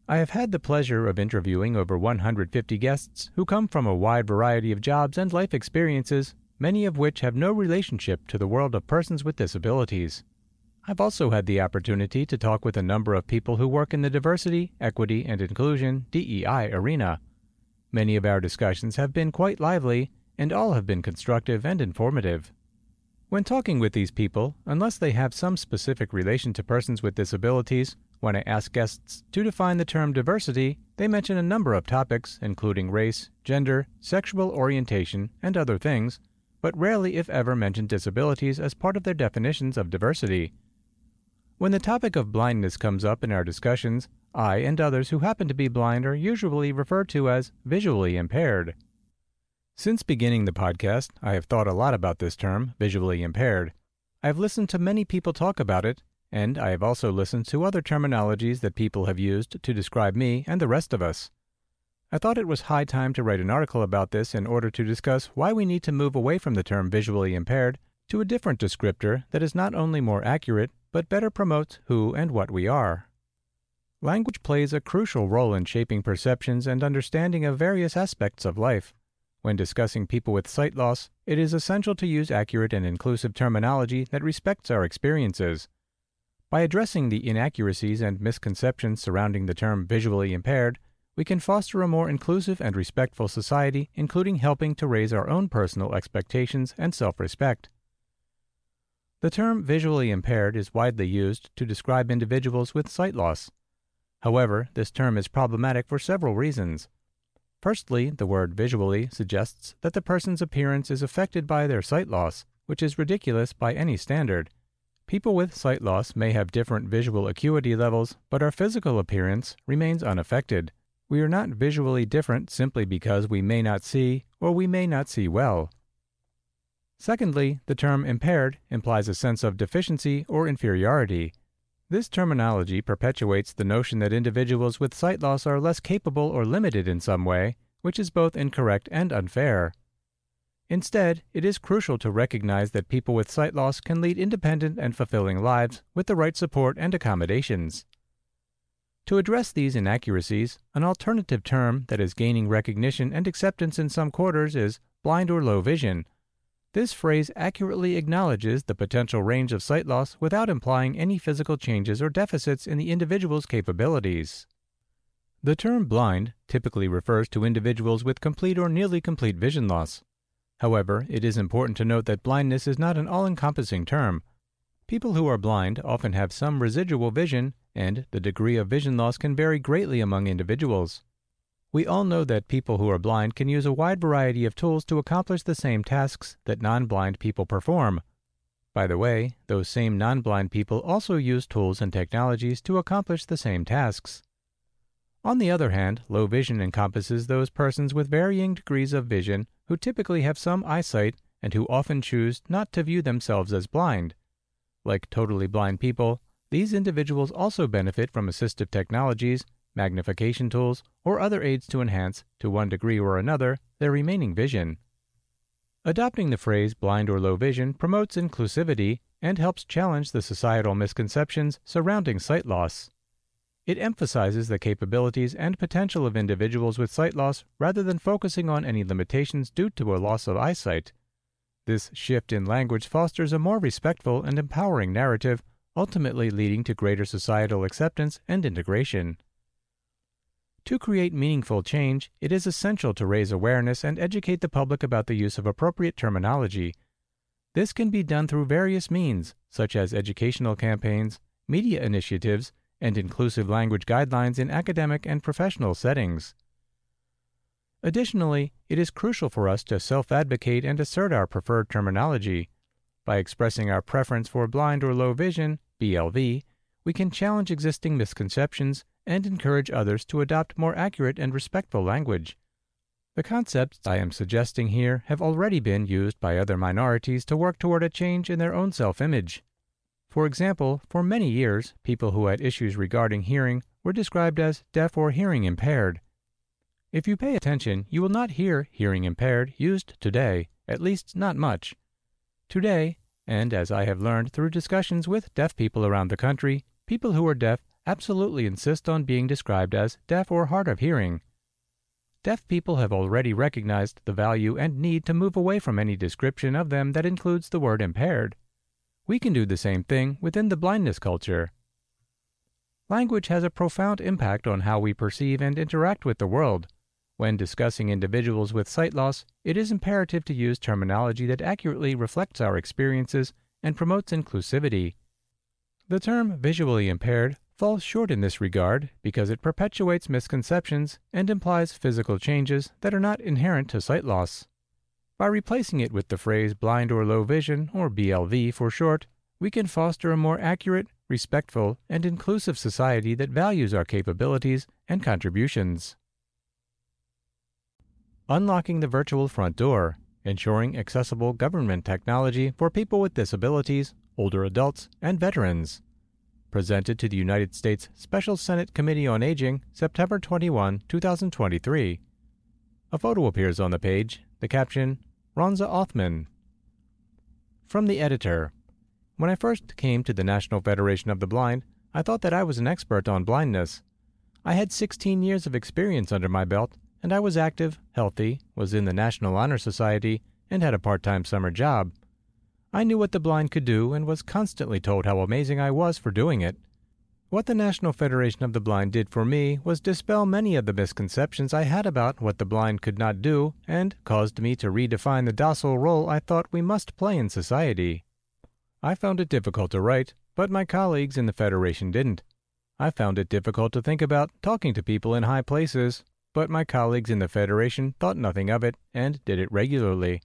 I have had the pleasure of interviewing over 150 guests who come from a wide variety of jobs and life experiences, many of which have no relationship to the world of persons with disabilities. I've also had the opportunity to talk with a number of people who work in the diversity, equity, and inclusion DEI arena. Many of our discussions have been quite lively, and all have been constructive and informative. When talking with these people, unless they have some specific relation to persons with disabilities, when I ask guests to define the term diversity, they mention a number of topics, including race, gender, sexual orientation, and other things, but rarely, if ever, mention disabilities as part of their definitions of diversity. When the topic of blindness comes up in our discussions, I and others who happen to be blind are usually referred to as visually impaired. Since beginning the podcast, I have thought a lot about this term, visually impaired. I have listened to many people talk about it, and I have also listened to other terminologies that people have used to describe me and the rest of us. I thought it was high time to write an article about this in order to discuss why we need to move away from the term visually impaired to a different descriptor that is not only more accurate, but better promotes who and what we are. Language plays a crucial role in shaping perceptions and understanding of various aspects of life. When discussing people with sight loss, it is essential to use accurate and inclusive terminology that respects our experiences. By addressing the inaccuracies and misconceptions surrounding the term visually impaired, we can foster a more inclusive and respectful society, including helping to raise our own personal expectations and self respect. The term visually impaired is widely used to describe individuals with sight loss. However, this term is problematic for several reasons. Firstly, the word visually suggests that the person's appearance is affected by their sight loss, which is ridiculous by any standard. People with sight loss may have different visual acuity levels, but our physical appearance remains unaffected. We are not visually different simply because we may not see or we may not see well. Secondly, the term impaired implies a sense of deficiency or inferiority. This terminology perpetuates the notion that individuals with sight loss are less capable or limited in some way, which is both incorrect and unfair. Instead, it is crucial to recognize that people with sight loss can lead independent and fulfilling lives with the right support and accommodations. To address these inaccuracies, an alternative term that is gaining recognition and acceptance in some quarters is blind or low vision, this phrase accurately acknowledges the potential range of sight loss without implying any physical changes or deficits in the individual's capabilities. The term blind typically refers to individuals with complete or nearly complete vision loss. However, it is important to note that blindness is not an all encompassing term. People who are blind often have some residual vision, and the degree of vision loss can vary greatly among individuals. We all know that people who are blind can use a wide variety of tools to accomplish the same tasks that non blind people perform. By the way, those same non blind people also use tools and technologies to accomplish the same tasks. On the other hand, low vision encompasses those persons with varying degrees of vision who typically have some eyesight and who often choose not to view themselves as blind. Like totally blind people, these individuals also benefit from assistive technologies magnification tools, or other aids to enhance, to one degree or another, their remaining vision. Adopting the phrase blind or low vision promotes inclusivity and helps challenge the societal misconceptions surrounding sight loss. It emphasizes the capabilities and potential of individuals with sight loss rather than focusing on any limitations due to a loss of eyesight. This shift in language fosters a more respectful and empowering narrative, ultimately leading to greater societal acceptance and integration. To create meaningful change, it is essential to raise awareness and educate the public about the use of appropriate terminology. This can be done through various means, such as educational campaigns, media initiatives, and inclusive language guidelines in academic and professional settings. Additionally, it is crucial for us to self advocate and assert our preferred terminology. By expressing our preference for blind or low vision, BLV, we can challenge existing misconceptions and encourage others to adopt more accurate and respectful language. The concepts I am suggesting here have already been used by other minorities to work toward a change in their own self image. For example, for many years, people who had issues regarding hearing were described as deaf or hearing impaired. If you pay attention, you will not hear hearing impaired used today, at least not much. Today, and as I have learned through discussions with deaf people around the country, people who are deaf absolutely insist on being described as deaf or hard of hearing. Deaf people have already recognized the value and need to move away from any description of them that includes the word impaired. We can do the same thing within the blindness culture. Language has a profound impact on how we perceive and interact with the world. When discussing individuals with sight loss, it is imperative to use terminology that accurately reflects our experiences and promotes inclusivity. The term visually impaired falls short in this regard because it perpetuates misconceptions and implies physical changes that are not inherent to sight loss. By replacing it with the phrase blind or low vision, or BLV for short, we can foster a more accurate, respectful, and inclusive society that values our capabilities and contributions. Unlocking the virtual front door, ensuring accessible government technology for people with disabilities, older adults, and veterans. Presented to the United States Special Senate Committee on Aging, September 21, 2023. A photo appears on the page, the caption, Ronza Othman. From the editor When I first came to the National Federation of the Blind, I thought that I was an expert on blindness. I had 16 years of experience under my belt and I was active, healthy, was in the National Honor Society, and had a part time summer job. I knew what the blind could do and was constantly told how amazing I was for doing it. What the National Federation of the Blind did for me was dispel many of the misconceptions I had about what the blind could not do and caused me to redefine the docile role I thought we must play in society. I found it difficult to write, but my colleagues in the Federation didn't. I found it difficult to think about talking to people in high places, but my colleagues in the Federation thought nothing of it and did it regularly.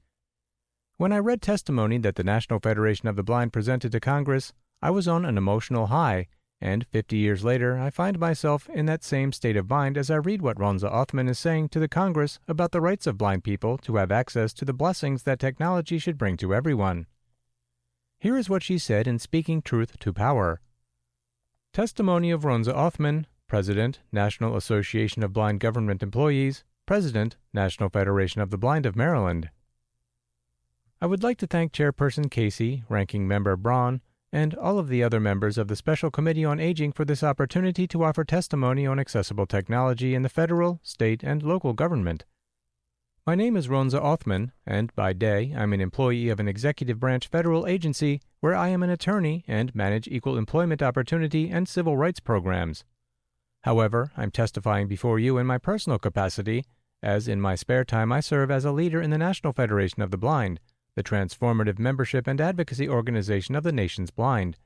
When I read testimony that the National Federation of the Blind presented to Congress, I was on an emotional high, and 50 years later I find myself in that same state of mind as I read what Ronza Othman is saying to the Congress about the rights of blind people to have access to the blessings that technology should bring to everyone. Here is what she said in Speaking Truth to Power. Testimony of Ronza Othman, President, National Association of Blind Government Employees, President, National Federation of the Blind of Maryland. I would like to thank Chairperson Casey, Ranking Member Braun, and all of the other members of the Special Committee on Aging for this opportunity to offer testimony on accessible technology in the federal, state, and local government. My name is Ronza Othman, and by day I'm an employee of an executive branch federal agency where I am an attorney and manage equal employment opportunity and civil rights programs. However, I'm testifying before you in my personal capacity, as in my spare time I serve as a leader in the National Federation of the Blind, the transformative membership and advocacy organization of the nation's blind.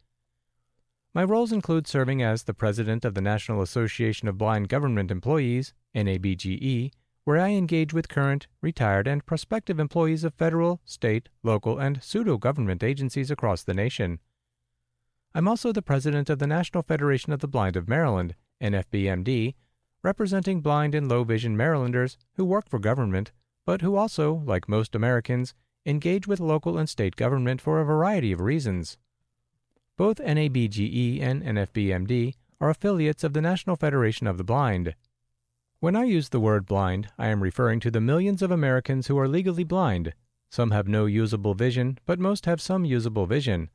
My roles include serving as the president of the National Association of Blind Government Employees, NABGE, where I engage with current, retired, and prospective employees of federal, state, local, and pseudo government agencies across the nation. I'm also the president of the National Federation of the Blind of Maryland, NFBMD, representing blind and low vision Marylanders who work for government, but who also, like most Americans, engage with local and state government for a variety of reasons. Both NABGE and NFBMD are affiliates of the National Federation of the Blind. When I use the word blind, I am referring to the millions of Americans who are legally blind. Some have no usable vision, but most have some usable vision,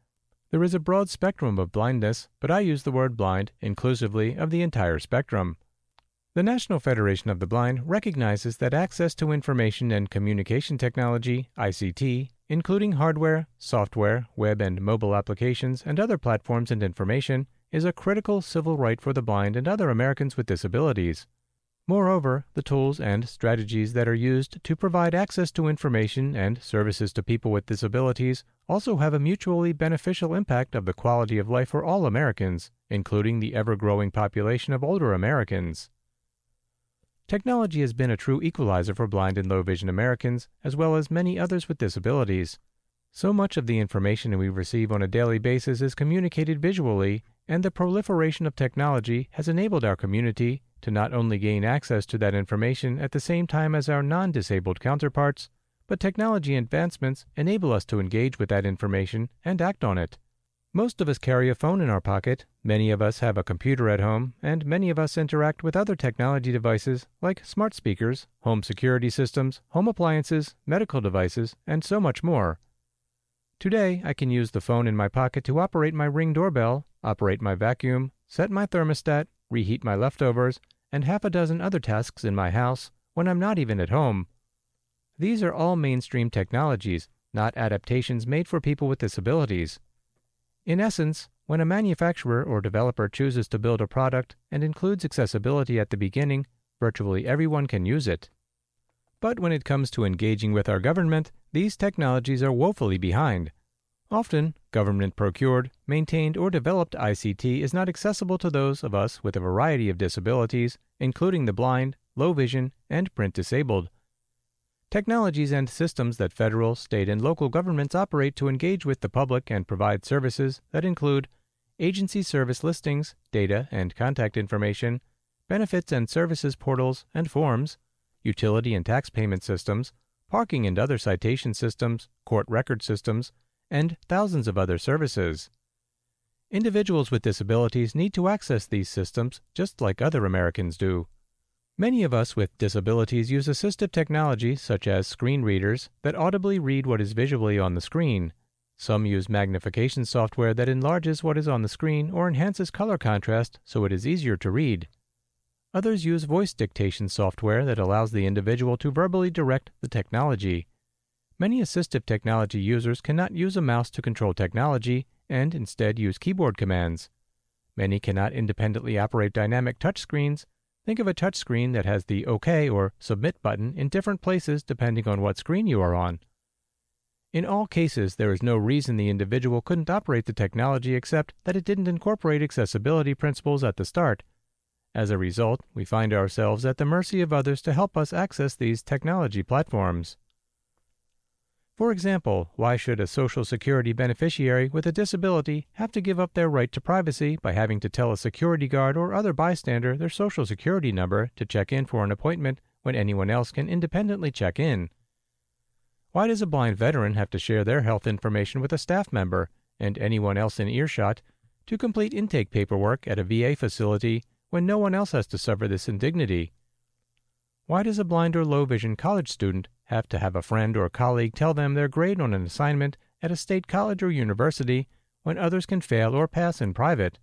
there is a broad spectrum of blindness, but I use the word blind inclusively of the entire spectrum. The National Federation of the Blind recognizes that access to information and communication technology, ICT, including hardware, software, web and mobile applications, and other platforms and information, is a critical civil right for the blind and other Americans with disabilities. Moreover, the tools and strategies that are used to provide access to information and services to people with disabilities also have a mutually beneficial impact of the quality of life for all Americans, including the ever growing population of older Americans. Technology has been a true equalizer for blind and low vision Americans, as well as many others with disabilities. So much of the information we receive on a daily basis is communicated visually, and the proliferation of technology has enabled our community to not only gain access to that information at the same time as our non disabled counterparts, but technology advancements enable us to engage with that information and act on it. Most of us carry a phone in our pocket, many of us have a computer at home, and many of us interact with other technology devices like smart speakers, home security systems, home appliances, medical devices, and so much more. Today, I can use the phone in my pocket to operate my Ring doorbell, operate my vacuum, set my thermostat, reheat my leftovers, and half a dozen other tasks in my house when I'm not even at home. These are all mainstream technologies, not adaptations made for people with disabilities. In essence, when a manufacturer or developer chooses to build a product and includes accessibility at the beginning, virtually everyone can use it. But when it comes to engaging with our government, these technologies are woefully behind. Often, government procured, maintained, or developed ICT is not accessible to those of us with a variety of disabilities, including the blind, low vision, and print disabled. Technologies and systems that federal, state, and local governments operate to engage with the public and provide services that include agency service listings, data and contact information, benefits and services portals and forms, utility and tax payment systems, parking and other citation systems, court record systems, and thousands of other services. Individuals with disabilities need to access these systems just like other Americans do. Many of us with disabilities use assistive technology such as screen readers that audibly read what is visually on the screen. Some use magnification software that enlarges what is on the screen or enhances color contrast so it is easier to read. Others use voice dictation software that allows the individual to verbally direct the technology. Many assistive technology users cannot use a mouse to control technology and instead use keyboard commands. Many cannot independently operate dynamic touchscreens Think of a touchscreen that has the OK or Submit button in different places depending on what screen you are on. In all cases, there is no reason the individual couldn't operate the technology except that it didn't incorporate accessibility principles at the start. As a result, we find ourselves at the mercy of others to help us access these technology platforms. For example, why should a Social Security beneficiary with a disability have to give up their right to privacy by having to tell a security guard or other bystander their Social Security number to check in for an appointment when anyone else can independently check in? Why does a blind veteran have to share their health information with a staff member and anyone else in earshot to complete intake paperwork at a VA facility when no one else has to suffer this indignity? Why does a blind or low vision college student have to have a friend or colleague tell them their grade on an assignment at a state college or university when others can fail or pass in private?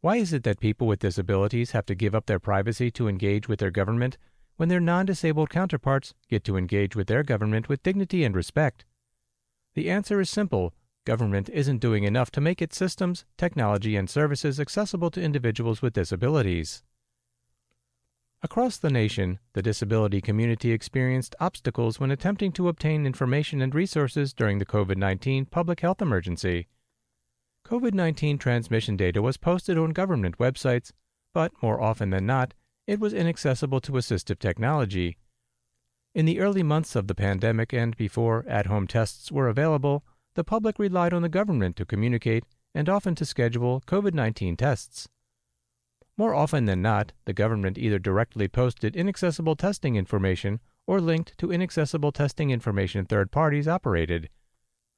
Why is it that people with disabilities have to give up their privacy to engage with their government when their non disabled counterparts get to engage with their government with dignity and respect? The answer is simple government isn't doing enough to make its systems, technology, and services accessible to individuals with disabilities. Across the nation, the disability community experienced obstacles when attempting to obtain information and resources during the COVID 19 public health emergency. COVID 19 transmission data was posted on government websites, but more often than not, it was inaccessible to assistive technology. In the early months of the pandemic and before at home tests were available, the public relied on the government to communicate and often to schedule COVID 19 tests. More often than not, the government either directly posted inaccessible testing information or linked to inaccessible testing information third parties operated.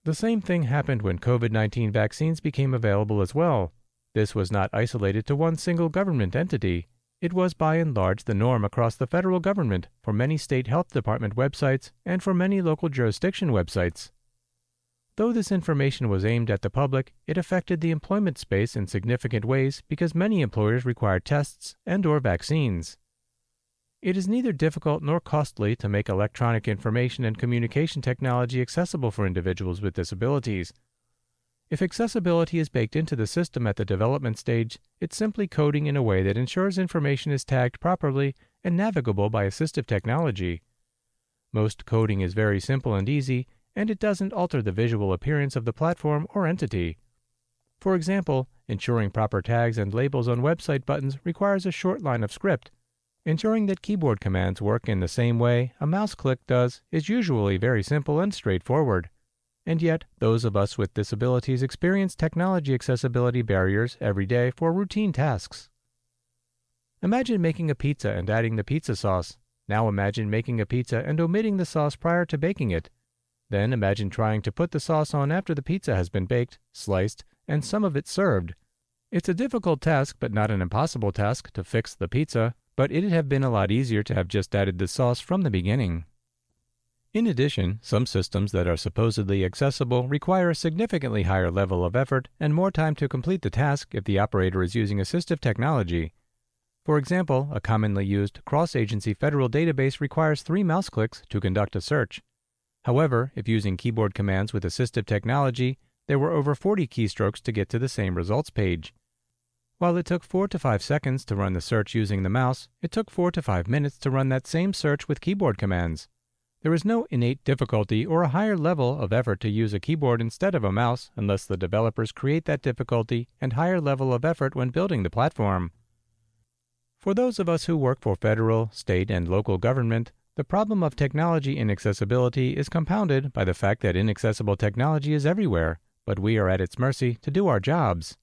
The same thing happened when COVID 19 vaccines became available as well. This was not isolated to one single government entity. It was by and large the norm across the federal government for many state health department websites and for many local jurisdiction websites. Though this information was aimed at the public, it affected the employment space in significant ways because many employers require tests and or vaccines. It is neither difficult nor costly to make electronic information and communication technology accessible for individuals with disabilities. If accessibility is baked into the system at the development stage, it's simply coding in a way that ensures information is tagged properly and navigable by assistive technology. Most coding is very simple and easy, and it doesn't alter the visual appearance of the platform or entity. For example, ensuring proper tags and labels on website buttons requires a short line of script. Ensuring that keyboard commands work in the same way a mouse click does is usually very simple and straightforward. And yet, those of us with disabilities experience technology accessibility barriers every day for routine tasks. Imagine making a pizza and adding the pizza sauce. Now imagine making a pizza and omitting the sauce prior to baking it. Then imagine trying to put the sauce on after the pizza has been baked, sliced, and some of it served. It's a difficult task, but not an impossible task, to fix the pizza, but it'd have been a lot easier to have just added the sauce from the beginning. In addition, some systems that are supposedly accessible require a significantly higher level of effort and more time to complete the task if the operator is using assistive technology. For example, a commonly used cross agency federal database requires three mouse clicks to conduct a search. However, if using keyboard commands with assistive technology, there were over 40 keystrokes to get to the same results page. While it took 4 to 5 seconds to run the search using the mouse, it took 4 to 5 minutes to run that same search with keyboard commands. There is no innate difficulty or a higher level of effort to use a keyboard instead of a mouse unless the developers create that difficulty and higher level of effort when building the platform. For those of us who work for federal, state, and local government, the problem of technology inaccessibility is compounded by the fact that inaccessible technology is everywhere, but we are at its mercy to do our jobs.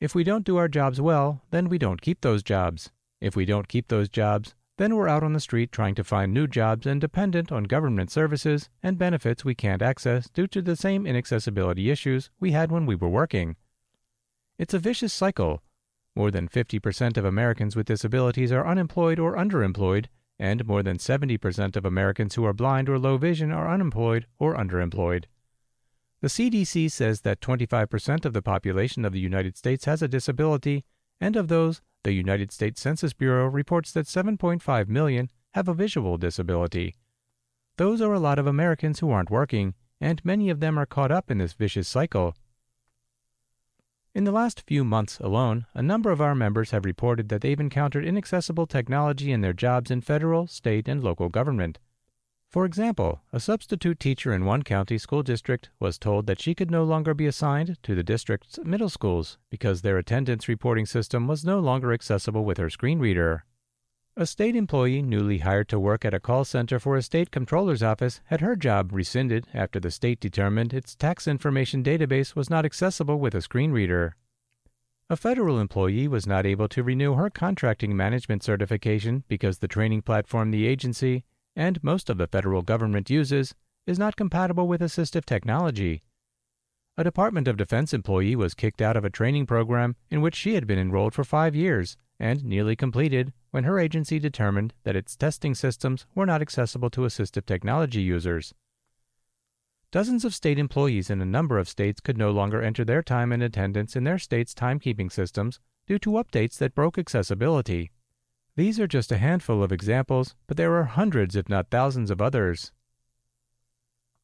If we don't do our jobs well, then we don't keep those jobs. If we don't keep those jobs, then we're out on the street trying to find new jobs and dependent on government services and benefits we can't access due to the same inaccessibility issues we had when we were working. It's a vicious cycle. More than 50% of Americans with disabilities are unemployed or underemployed, and more than 70% of Americans who are blind or low vision are unemployed or underemployed. The CDC says that 25% of the population of the United States has a disability, and of those, the United States Census Bureau reports that 7.5 million have a visual disability. Those are a lot of Americans who aren't working, and many of them are caught up in this vicious cycle. In the last few months alone, a number of our members have reported that they've encountered inaccessible technology in their jobs in federal, state, and local government. For example, a substitute teacher in one county school district was told that she could no longer be assigned to the district's middle schools because their attendance reporting system was no longer accessible with her screen reader. A state employee newly hired to work at a call center for a state comptroller's office had her job rescinded after the state determined its tax information database was not accessible with a screen reader. A federal employee was not able to renew her contracting management certification because the training platform the agency and most of the federal government uses, is not compatible with assistive technology. A Department of Defense employee was kicked out of a training program in which she had been enrolled for five years and nearly completed when her agency determined that its testing systems were not accessible to assistive technology users. Dozens of state employees in a number of states could no longer enter their time and attendance in their state's timekeeping systems due to updates that broke accessibility. These are just a handful of examples, but there are hundreds, if not thousands, of others.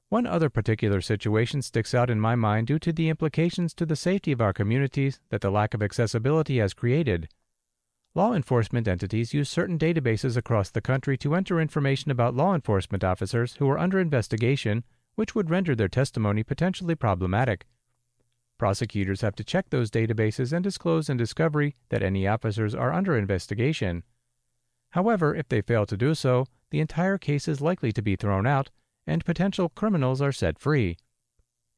One other particular situation sticks out in my mind due to the implications to the safety of our communities that the lack of accessibility has created. Law enforcement entities use certain databases across the country to enter information about law enforcement officers who are under investigation, which would render their testimony potentially problematic. Prosecutors have to check those databases and disclose in discovery that any officers are under investigation. However, if they fail to do so, the entire case is likely to be thrown out, and potential criminals are set free.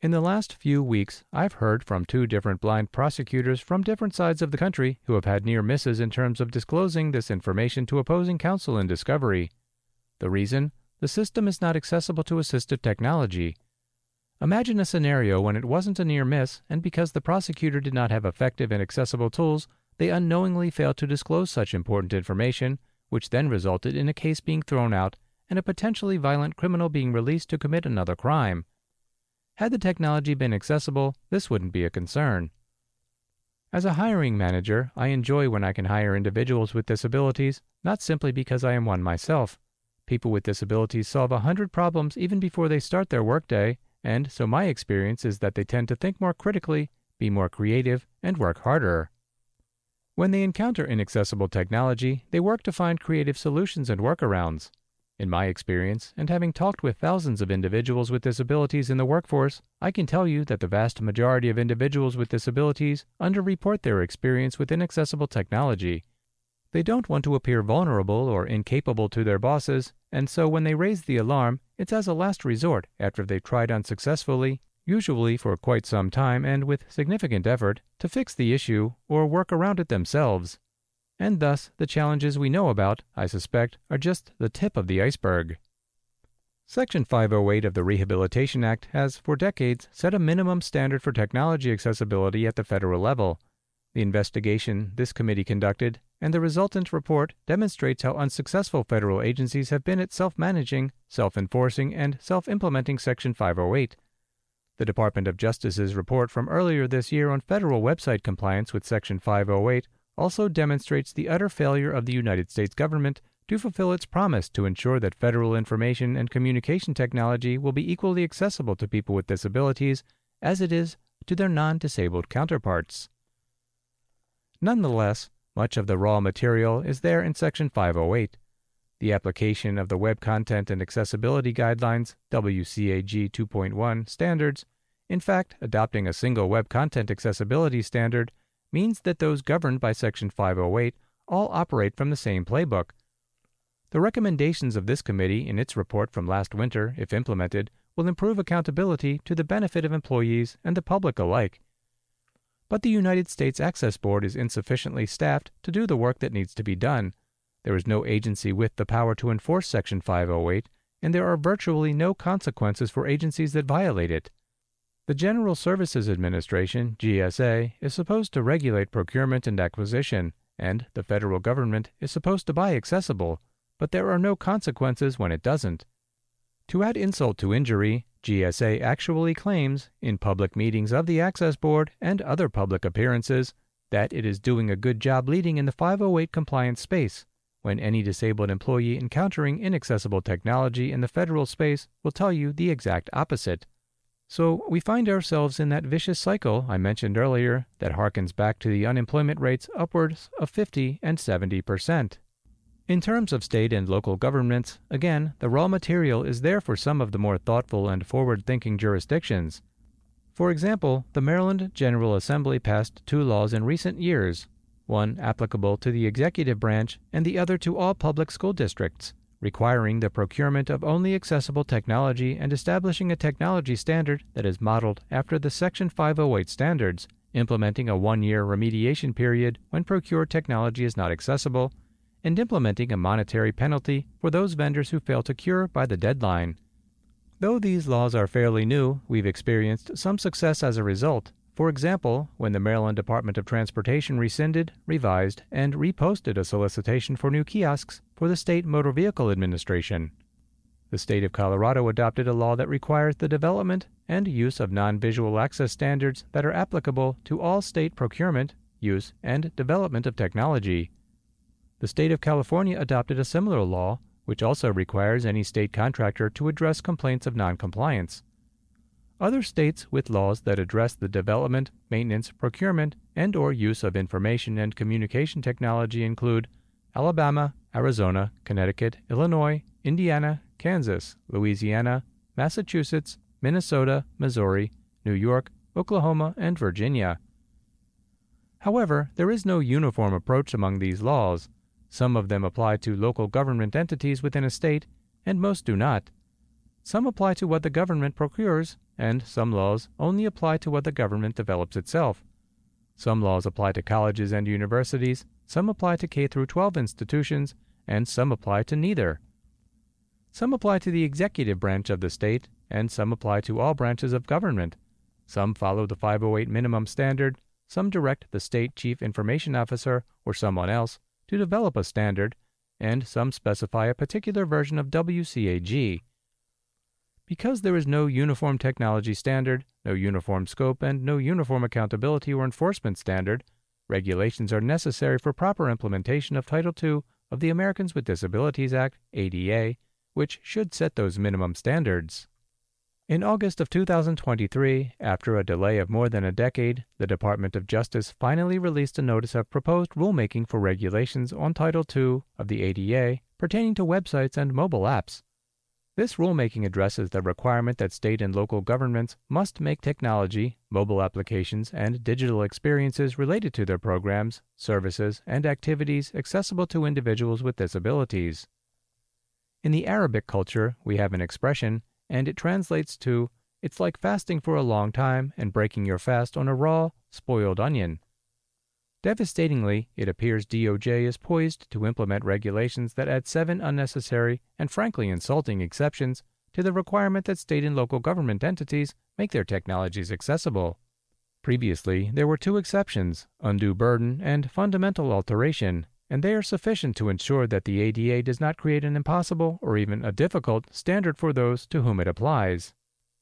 In the last few weeks, I've heard from two different blind prosecutors from different sides of the country who have had near misses in terms of disclosing this information to opposing counsel in discovery. The reason? The system is not accessible to assistive technology. Imagine a scenario when it wasn't a near miss, and because the prosecutor did not have effective and accessible tools, they unknowingly failed to disclose such important information which then resulted in a case being thrown out and a potentially violent criminal being released to commit another crime. Had the technology been accessible, this wouldn't be a concern. As a hiring manager, I enjoy when I can hire individuals with disabilities, not simply because I am one myself. People with disabilities solve a hundred problems even before they start their workday, and so my experience is that they tend to think more critically, be more creative, and work harder. When they encounter inaccessible technology, they work to find creative solutions and workarounds. In my experience, and having talked with thousands of individuals with disabilities in the workforce, I can tell you that the vast majority of individuals with disabilities underreport their experience with inaccessible technology. They don't want to appear vulnerable or incapable to their bosses, and so when they raise the alarm, it's as a last resort after they've tried unsuccessfully usually for quite some time and with significant effort, to fix the issue or work around it themselves. And thus, the challenges we know about, I suspect, are just the tip of the iceberg. Section 508 of the Rehabilitation Act has, for decades, set a minimum standard for technology accessibility at the federal level. The investigation this committee conducted and the resultant report demonstrates how unsuccessful federal agencies have been at self managing, self enforcing, and self implementing Section 508. The Department of Justice's report from earlier this year on federal website compliance with Section 508 also demonstrates the utter failure of the United States government to fulfill its promise to ensure that federal information and communication technology will be equally accessible to people with disabilities as it is to their non disabled counterparts. Nonetheless, much of the raw material is there in Section 508. The application of the Web Content and Accessibility Guidelines WCAG 2.1 standards, in fact, adopting a single web content accessibility standard, means that those governed by Section 508 all operate from the same playbook. The recommendations of this committee in its report from last winter, if implemented, will improve accountability to the benefit of employees and the public alike. But the United States Access Board is insufficiently staffed to do the work that needs to be done. There is no agency with the power to enforce Section 508, and there are virtually no consequences for agencies that violate it. The General Services Administration, GSA, is supposed to regulate procurement and acquisition, and the federal government is supposed to buy accessible, but there are no consequences when it doesn't. To add insult to injury, GSA actually claims, in public meetings of the Access Board and other public appearances, that it is doing a good job leading in the 508 compliance space, when any disabled employee encountering inaccessible technology in the federal space will tell you the exact opposite. So we find ourselves in that vicious cycle I mentioned earlier that harkens back to the unemployment rates upwards of 50 and 70 percent. In terms of state and local governments, again, the raw material is there for some of the more thoughtful and forward thinking jurisdictions. For example, the Maryland General Assembly passed two laws in recent years one applicable to the executive branch and the other to all public school districts requiring the procurement of only accessible technology and establishing a technology standard that is modeled after the Section 508 standards, implementing a one year remediation period when procured technology is not accessible, and implementing a monetary penalty for those vendors who fail to cure by the deadline. Though these laws are fairly new, we've experienced some success as a result. For example, when the Maryland Department of Transportation rescinded, revised, and reposted a solicitation for new kiosks for the State Motor Vehicle Administration. The state of Colorado adopted a law that requires the development and use of non visual access standards that are applicable to all state procurement, use, and development of technology. The state of California adopted a similar law, which also requires any state contractor to address complaints of noncompliance. Other states with laws that address the development, maintenance, procurement, and or use of information and communication technology include Alabama, Arizona, Connecticut, Illinois, Indiana, Kansas, Louisiana, Massachusetts, Minnesota, Missouri, New York, Oklahoma, and Virginia. However, there is no uniform approach among these laws. Some of them apply to local government entities within a state, and most do not. Some apply to what the government procures, and some laws only apply to what the government develops itself. Some laws apply to colleges and universities, some apply to K through 12 institutions, and some apply to neither. Some apply to the executive branch of the state, and some apply to all branches of government. Some follow the 508 minimum standard, some direct the state chief information officer or someone else to develop a standard, and some specify a particular version of WCAG. Because there is no uniform technology standard, no uniform scope, and no uniform accountability or enforcement standard, regulations are necessary for proper implementation of Title II of the Americans with Disabilities Act, ADA, which should set those minimum standards. In August of 2023, after a delay of more than a decade, the Department of Justice finally released a notice of proposed rulemaking for regulations on Title II of the ADA pertaining to websites and mobile apps. This rulemaking addresses the requirement that state and local governments must make technology, mobile applications, and digital experiences related to their programs, services, and activities accessible to individuals with disabilities. In the Arabic culture, we have an expression, and it translates to it's like fasting for a long time and breaking your fast on a raw, spoiled onion. Devastatingly, it appears DOJ is poised to implement regulations that add seven unnecessary and frankly insulting exceptions to the requirement that state and local government entities make their technologies accessible. Previously, there were two exceptions undue burden and fundamental alteration, and they are sufficient to ensure that the ADA does not create an impossible or even a difficult standard for those to whom it applies.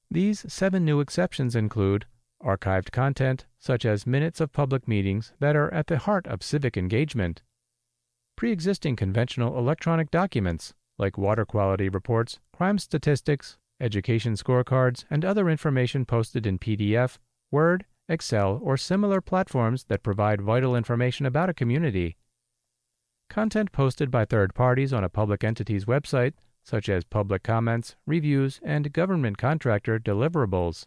These seven new exceptions include archived content, such as minutes of public meetings that are at the heart of civic engagement, pre existing conventional electronic documents, like water quality reports, crime statistics, education scorecards, and other information posted in PDF, Word, Excel, or similar platforms that provide vital information about a community. Content posted by third parties on a public entity's website, such as public comments, reviews, and government contractor deliverables.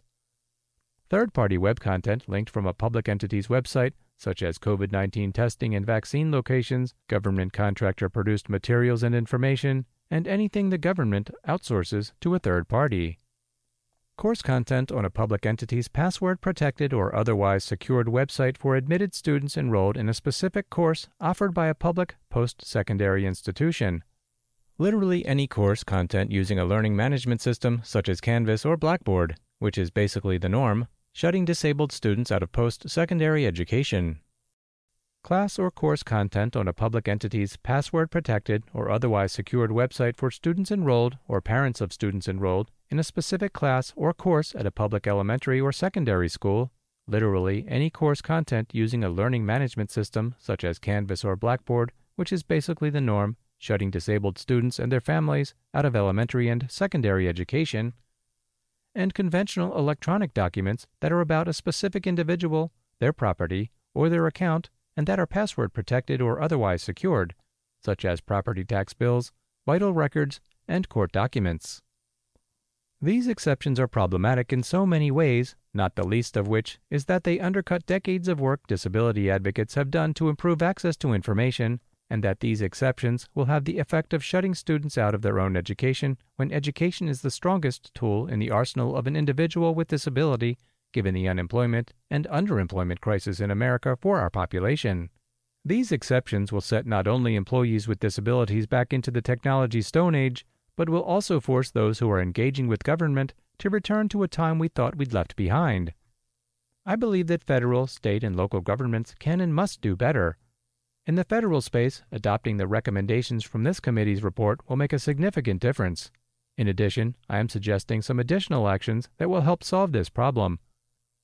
Third party web content linked from a public entity's website, such as COVID 19 testing and vaccine locations, government contractor produced materials and information, and anything the government outsources to a third party. Course content on a public entity's password protected or otherwise secured website for admitted students enrolled in a specific course offered by a public post secondary institution. Literally any course content using a learning management system such as Canvas or Blackboard, which is basically the norm, shutting disabled students out of post secondary education. Class or course content on a public entity's password protected or otherwise secured website for students enrolled or parents of students enrolled in a specific class or course at a public elementary or secondary school, literally any course content using a learning management system such as Canvas or Blackboard, which is basically the norm, shutting disabled students and their families out of elementary and secondary education, and conventional electronic documents that are about a specific individual, their property, or their account and that are password protected or otherwise secured, such as property tax bills, vital records, and court documents. These exceptions are problematic in so many ways, not the least of which is that they undercut decades of work disability advocates have done to improve access to information, and that these exceptions will have the effect of shutting students out of their own education when education is the strongest tool in the arsenal of an individual with disability given the unemployment and underemployment crisis in America for our population. These exceptions will set not only employees with disabilities back into the technology stone age, but will also force those who are engaging with government to return to a time we thought we'd left behind. I believe that federal, state, and local governments can and must do better. In the federal space, adopting the recommendations from this committee's report will make a significant difference. In addition, I am suggesting some additional actions that will help solve this problem.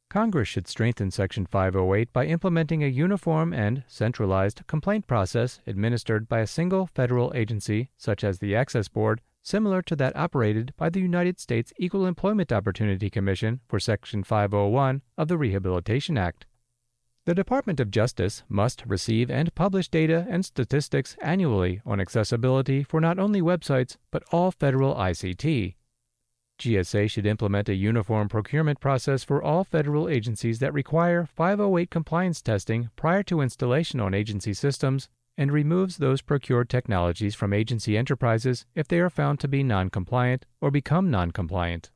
Congress should strengthen Section 508 by implementing a uniform and centralized complaint process administered by a single federal agency, such as the Access Board, similar to that operated by the United States Equal Employment Opportunity Commission for Section 501 of the Rehabilitation Act. The Department of Justice must receive and publish data and statistics annually on accessibility for not only websites but all federal ICT. GSA should implement a uniform procurement process for all federal agencies that require 508 compliance testing prior to installation on agency systems and removes those procured technologies from agency enterprises if they are found to be non compliant or become non compliant.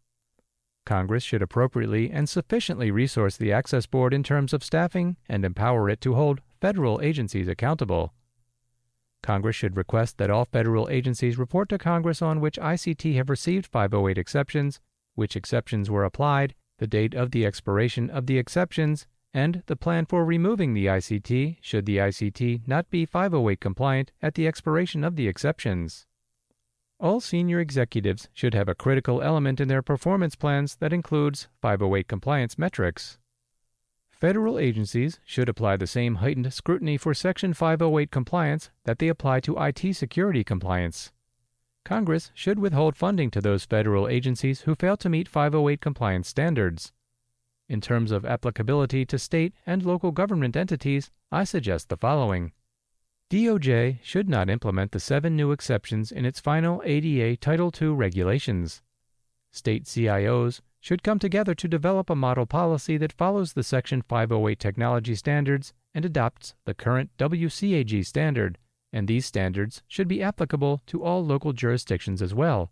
Congress should appropriately and sufficiently resource the Access Board in terms of staffing and empower it to hold federal agencies accountable. Congress should request that all federal agencies report to Congress on which ICT have received 508 exceptions, which exceptions were applied, the date of the expiration of the exceptions, and the plan for removing the ICT should the ICT not be 508 compliant at the expiration of the exceptions. All senior executives should have a critical element in their performance plans that includes 508 compliance metrics. Federal agencies should apply the same heightened scrutiny for Section 508 compliance that they apply to IT security compliance. Congress should withhold funding to those federal agencies who fail to meet 508 compliance standards. In terms of applicability to state and local government entities, I suggest the following. DOJ should not implement the seven new exceptions in its final ADA Title II regulations. State CIOs should come together to develop a model policy that follows the Section 508 technology standards and adopts the current WCAG standard, and these standards should be applicable to all local jurisdictions as well.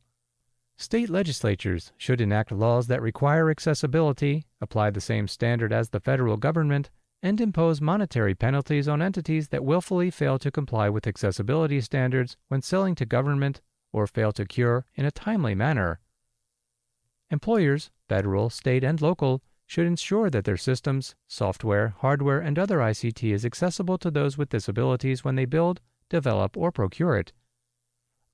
State legislatures should enact laws that require accessibility, apply the same standard as the federal government, and impose monetary penalties on entities that willfully fail to comply with accessibility standards when selling to government or fail to cure in a timely manner. Employers, federal, state, and local, should ensure that their systems, software, hardware, and other ICT is accessible to those with disabilities when they build, develop, or procure it.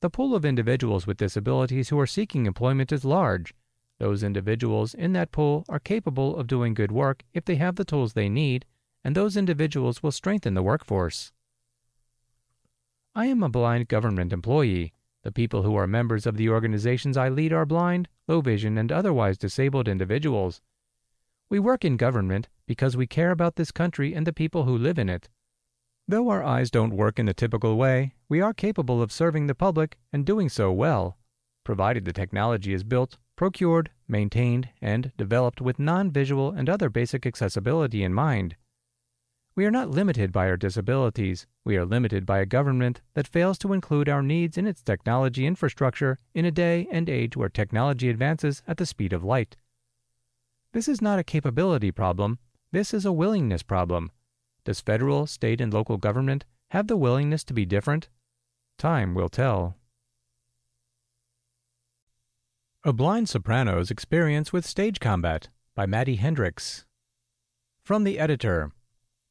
The pool of individuals with disabilities who are seeking employment is large. Those individuals in that pool are capable of doing good work if they have the tools they need, and those individuals will strengthen the workforce. I am a blind government employee. The people who are members of the organizations I lead are blind, low vision, and otherwise disabled individuals. We work in government because we care about this country and the people who live in it. Though our eyes don't work in the typical way, we are capable of serving the public and doing so well, provided the technology is built, procured, maintained, and developed with non visual and other basic accessibility in mind. We are not limited by our disabilities, we are limited by a government that fails to include our needs in its technology infrastructure in a day and age where technology advances at the speed of light. This is not a capability problem, this is a willingness problem. Does federal, state, and local government have the willingness to be different? Time will tell. A Blind Soprano's Experience with Stage Combat by Madie Hendrix. From the editor.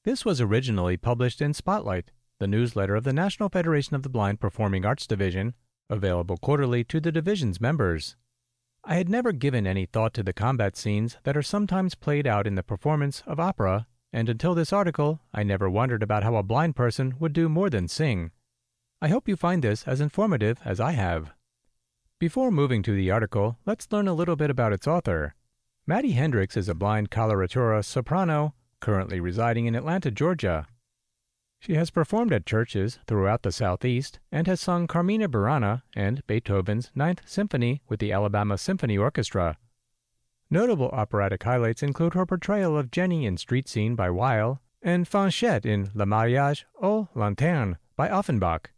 This was originally published in Spotlight, the newsletter of the National Federation of the Blind Performing Arts Division, available quarterly to the division's members. I had never given any thought to the combat scenes that are sometimes played out in the performance of opera, and until this article, I never wondered about how a blind person would do more than sing. I hope you find this as informative as I have. Before moving to the article, let's learn a little bit about its author. Madie Hendrix is a blind coloratura soprano currently residing in Atlanta, Georgia. She has performed at churches throughout the Southeast and has sung Carmina Burana and Beethoven's Ninth Symphony with the Alabama Symphony Orchestra. Notable operatic highlights include her portrayal of Jenny in Street Scene by Weill and Fanchette in Le Mariage aux Lanternes by Offenbach.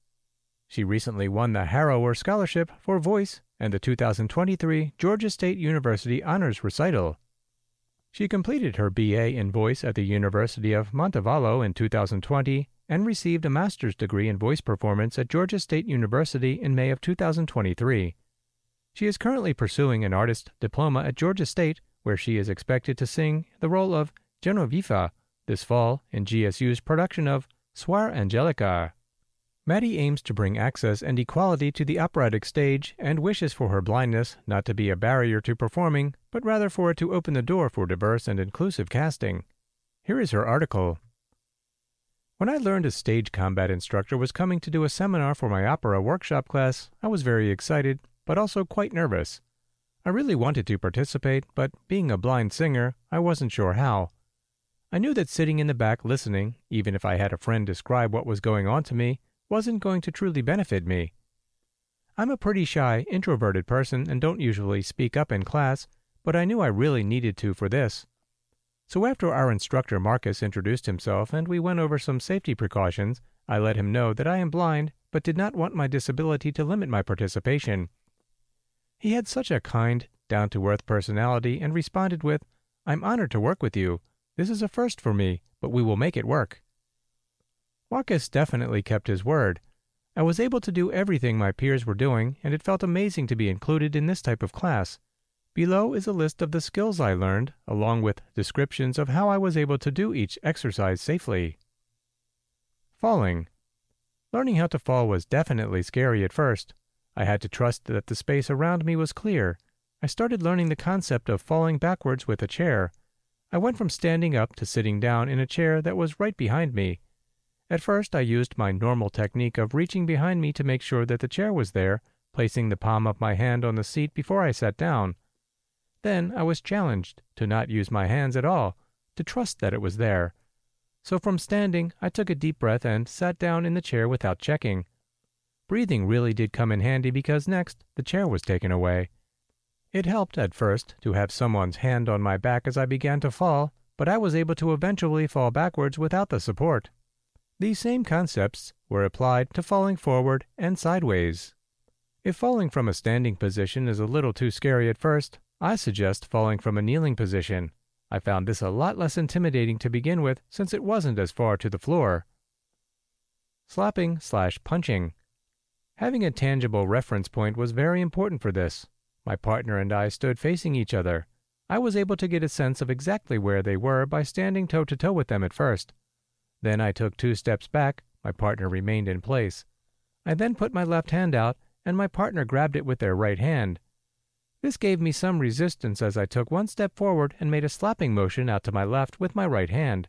She recently won the Harrower Scholarship for Voice and the 2023 Georgia State University Honors Recital. She completed her BA in voice at the University of Montevallo in 2020 and received a master's degree in voice performance at Georgia State University in May of 2023. She is currently pursuing an artist diploma at Georgia State, where she is expected to sing the role of Genoveva this fall in GSU's production of Suor Angelica. Madie aims to bring access and equality to the operatic stage and wishes for her blindness not to be a barrier to performing, but rather for it to open the door for diverse and inclusive casting. Here is her article. When I learned a stage combat instructor was coming to do a seminar for my opera workshop class, I was very excited, but also quite nervous. I really wanted to participate, but being a blind singer, I wasn't sure how. I knew that sitting in the back listening, even if I had a friend describe what was going on to me, wasn't going to truly benefit me. I'm a pretty shy, introverted person and don't usually speak up in class, but I knew I really needed to for this. So after our instructor Marcus introduced himself and we went over some safety precautions, I let him know that I am blind but did not want my disability to limit my participation. He had such a kind, down to earth personality and responded with, I'm honored to work with you. This is a first for me, but we will make it work. Marcus definitely kept his word. I was able to do everything my peers were doing, and it felt amazing to be included in this type of class. Below is a list of the skills I learned, along with descriptions of how I was able to do each exercise safely. Falling. Learning how to fall was definitely scary at first. I had to trust that the space around me was clear. I started learning the concept of falling backwards with a chair. I went from standing up to sitting down in a chair that was right behind me. At first, I used my normal technique of reaching behind me to make sure that the chair was there, placing the palm of my hand on the seat before I sat down. Then I was challenged to not use my hands at all, to trust that it was there. So from standing, I took a deep breath and sat down in the chair without checking. Breathing really did come in handy because next, the chair was taken away. It helped at first to have someone's hand on my back as I began to fall, but I was able to eventually fall backwards without the support. These same concepts were applied to falling forward and sideways. If falling from a standing position is a little too scary at first, I suggest falling from a kneeling position. I found this a lot less intimidating to begin with since it wasn't as far to the floor. Slapping slash punching. Having a tangible reference point was very important for this. My partner and I stood facing each other. I was able to get a sense of exactly where they were by standing toe to toe with them at first. Then I took two steps back, My partner remained in place. I then put my left hand out, and my partner grabbed it with their right hand. This gave me some resistance as I took one step forward and made a slapping motion out to my left with my right hand.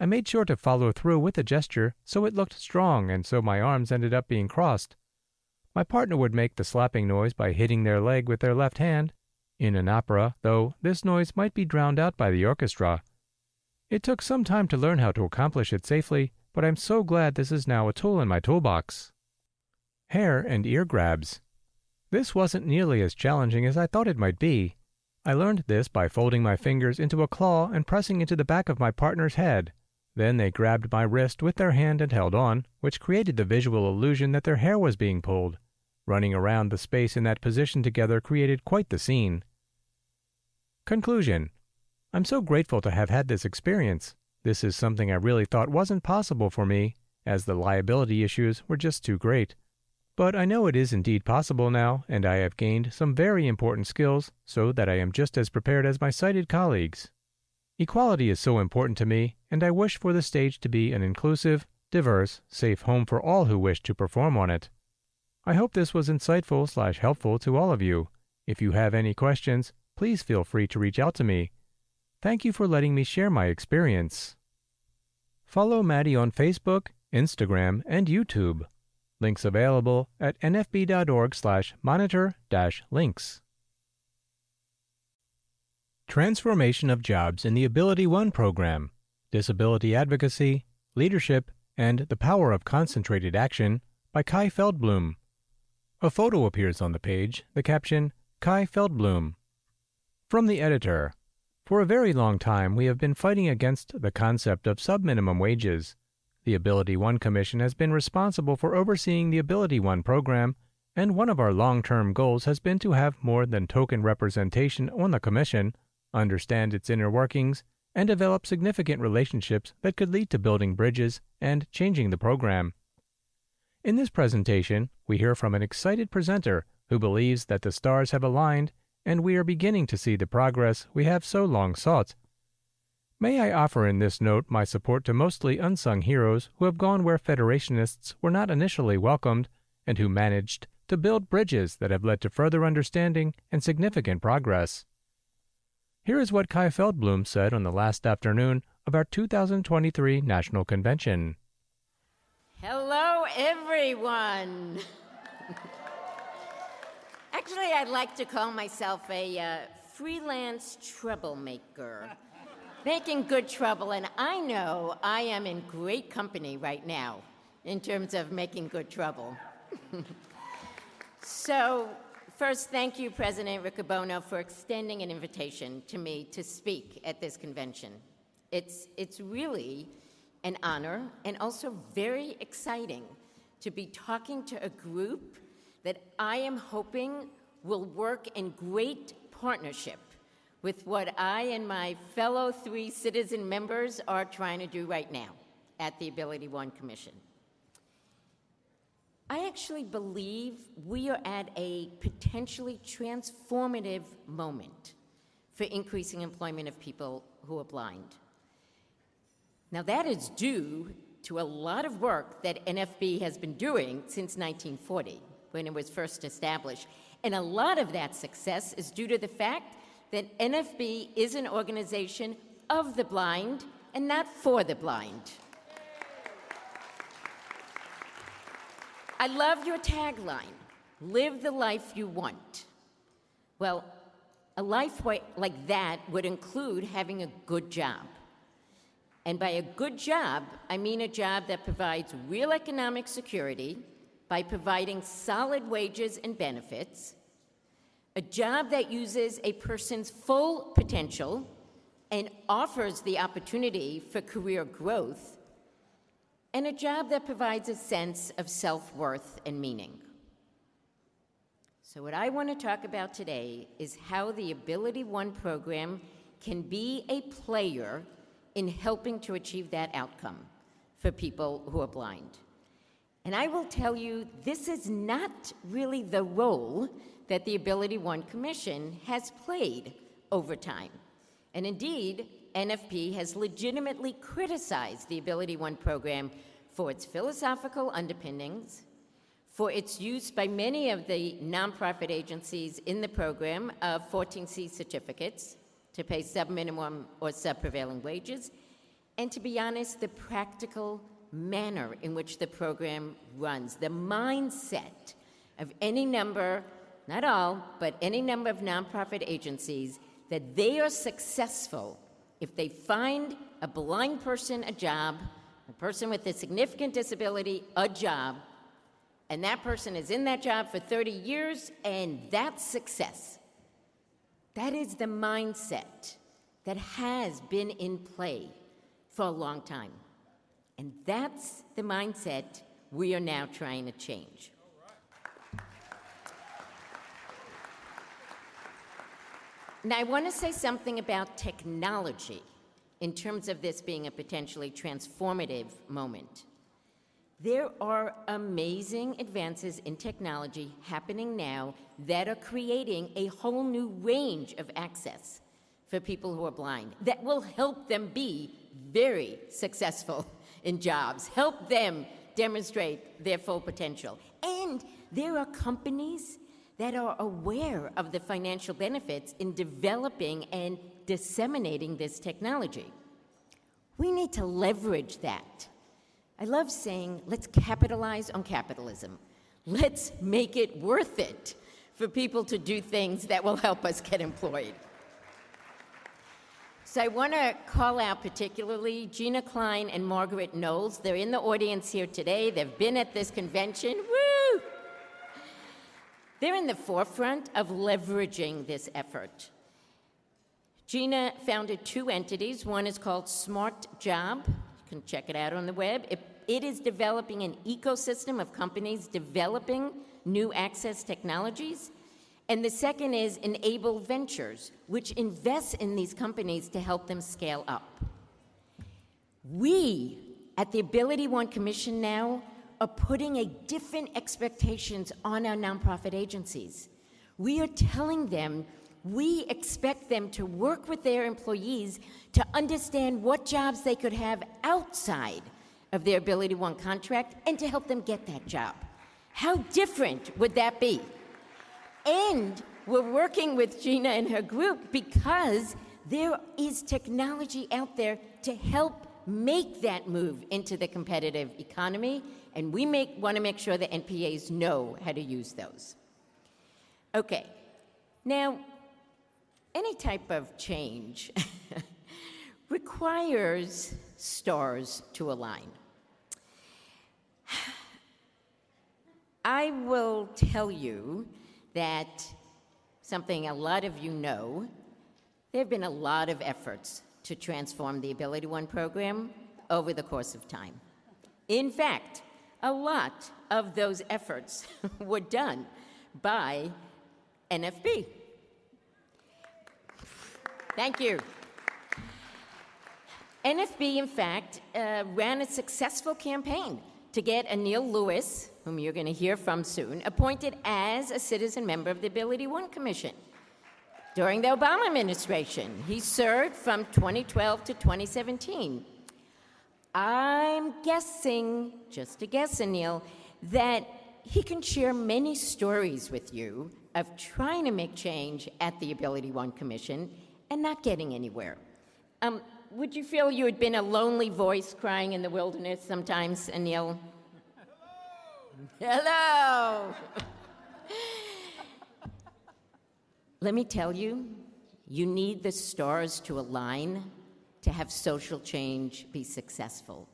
I made sure to follow through with the gesture so it looked strong and so my arms ended up being crossed. My partner would make the slapping noise by hitting their leg with their left hand. In an opera, though, this noise might be drowned out by the orchestra. It took some time to learn how to accomplish it safely, but I'm so glad this is now a tool in my toolbox. Hair and ear grabs. This wasn't nearly as challenging as I thought it might be. I learned this by folding my fingers into a claw and pressing into the back of my partner's head. Then they grabbed my wrist with their hand and held on, which created the visual illusion that their hair was being pulled. Running around the space in that position together created quite the scene. Conclusion I'm so grateful to have had this experience. This is something I really thought wasn't possible for me, as the liability issues were just too great. But I know it is indeed possible now, and I have gained some very important skills so that I am just as prepared as my sighted colleagues. Equality is so important to me, and I wish for the stage to be an inclusive, diverse, safe home for all who wish to perform on it. I hope this was insightful slash helpful to all of you. If you have any questions, please feel free to reach out to me. Thank you for letting me share my experience. Follow Madie on Facebook, Instagram, and YouTube. Links available at nfb.org slash monitor links. Transformation of Jobs in the AbilityOne program, Disability Advocacy, Leadership, and the Power of Concentrated Action by Chai Feldblum. A photo appears on the page, the caption, Chai Feldblum. From the editor, for a very long time we have been fighting against the concept of subminimum wages. The AbilityOne Commission has been responsible for overseeing the AbilityOne program, and one of our long term goals has been to have more than token representation on the Commission, understand its inner workings, and develop significant relationships that could lead to building bridges and changing the program. In this presentation, we hear from an excited presenter who believes that the stars have aligned and we are beginning to see the progress we have so long sought. May I offer in this note my support to mostly unsung heroes who have gone where Federationists were not initially welcomed and who managed to build bridges that have led to further understanding and significant progress. Here is what Chai Feldblum said on the last afternoon of our 2023 National Convention. Hello, everyone. Actually, I'd like to call myself a uh, freelance troublemaker making good trouble, and I know I am in great company right now in terms of making good trouble. <laughs> so, first, thank you, President Riccobono, for extending an invitation to me to speak at this convention. It's, it's really an honor and also very exciting to be talking to a group that I am hoping will work in great partnership with what I and my fellow three citizen members are trying to do right now at the AbilityOne Commission. I actually believe we are at a potentially transformative moment for increasing employment of people who are blind. Now, that is due to a lot of work that NFB has been doing since 1940, when it was first established. And a lot of that success is due to the fact that NFB is an organization of the blind and not for the blind. I love your tagline live the life you want. Well, a life like that would include having a good job. And by a good job, I mean a job that provides real economic security by providing solid wages and benefits a job that uses a person's full potential and offers the opportunity for career growth, and a job that provides a sense of self worth and meaning. So, what I want to talk about today is how the AbilityOne program can be a player in helping to achieve that outcome for people who are blind. And I will tell you, this is not really the role that the AbilityOne Commission has played over time. And indeed, NFB has legitimately criticized the AbilityOne program for its philosophical underpinnings, for its use by many of the nonprofit agencies in the program of 14C certificates to pay sub-minimum or sub-prevailing wages, and to be honest, the practical manner in which the program runs, the mindset of any number, not all, but any number of nonprofit agencies, that they are successful if they find a blind person a job, a person with a significant disability a job, and that person is in that job for 30 years, and that's success. That is the mindset that has been in play for a long time. And that's the mindset we are now trying to change. Now, I want to say something about technology in terms of this being a potentially transformative moment. There are amazing advances in technology happening now that are creating a whole new range of access for people who are blind that will help them be very successful <laughs> in jobs, help them demonstrate their full potential. And there are companies that are aware of the financial benefits in developing and disseminating this technology. We need to leverage that I love saying, let's capitalize on capitalism. Let's make it worth it for people to do things that will help us get employed. So I want to call out particularly Gina Klein and Margaret Knowles. They're in the audience here today. They've been at this convention. Woo! They're in the forefront of leveraging this effort. Gina founded two entities. One is called Smart Job, You can check it out on the web. It, it is developing an ecosystem of companies developing new access technologies. And the second is Enable Ventures, which invests in these companies to help them scale up. We at the AbilityOne Commission now are putting a different expectations on our nonprofit agencies. We are telling them we expect them to work with their employees to understand what jobs they could have outside of their AbilityOne contract and to help them get that job. How different would that be? And we're working with Gina and her group because there is technology out there to help make that move into the competitive economy, and we want to make sure that NPAs know how to use those. Okay, now any type of change <laughs> requires stars to align. <sighs> I will tell you that something a lot of you know there have been a lot of efforts to transform the AbilityOne program over the course of time. In fact, a lot of those efforts <laughs> were done by NFB. Thank you. NFB, in fact, uh, ran a successful campaign to get Anil Lewis, whom you're going to hear from soon, appointed as a citizen member of the AbilityOne Commission. During the Obama administration, he served from 2012 to 2017. I'm guessing, just a guess, Anil, that he can share many stories with you of trying to make change at the AbilityOne Commission and not getting anywhere. Um, would you feel you had been a lonely voice crying in the wilderness sometimes, Anil? Hello. Let me tell you, you need the stars to align to have social change be successful.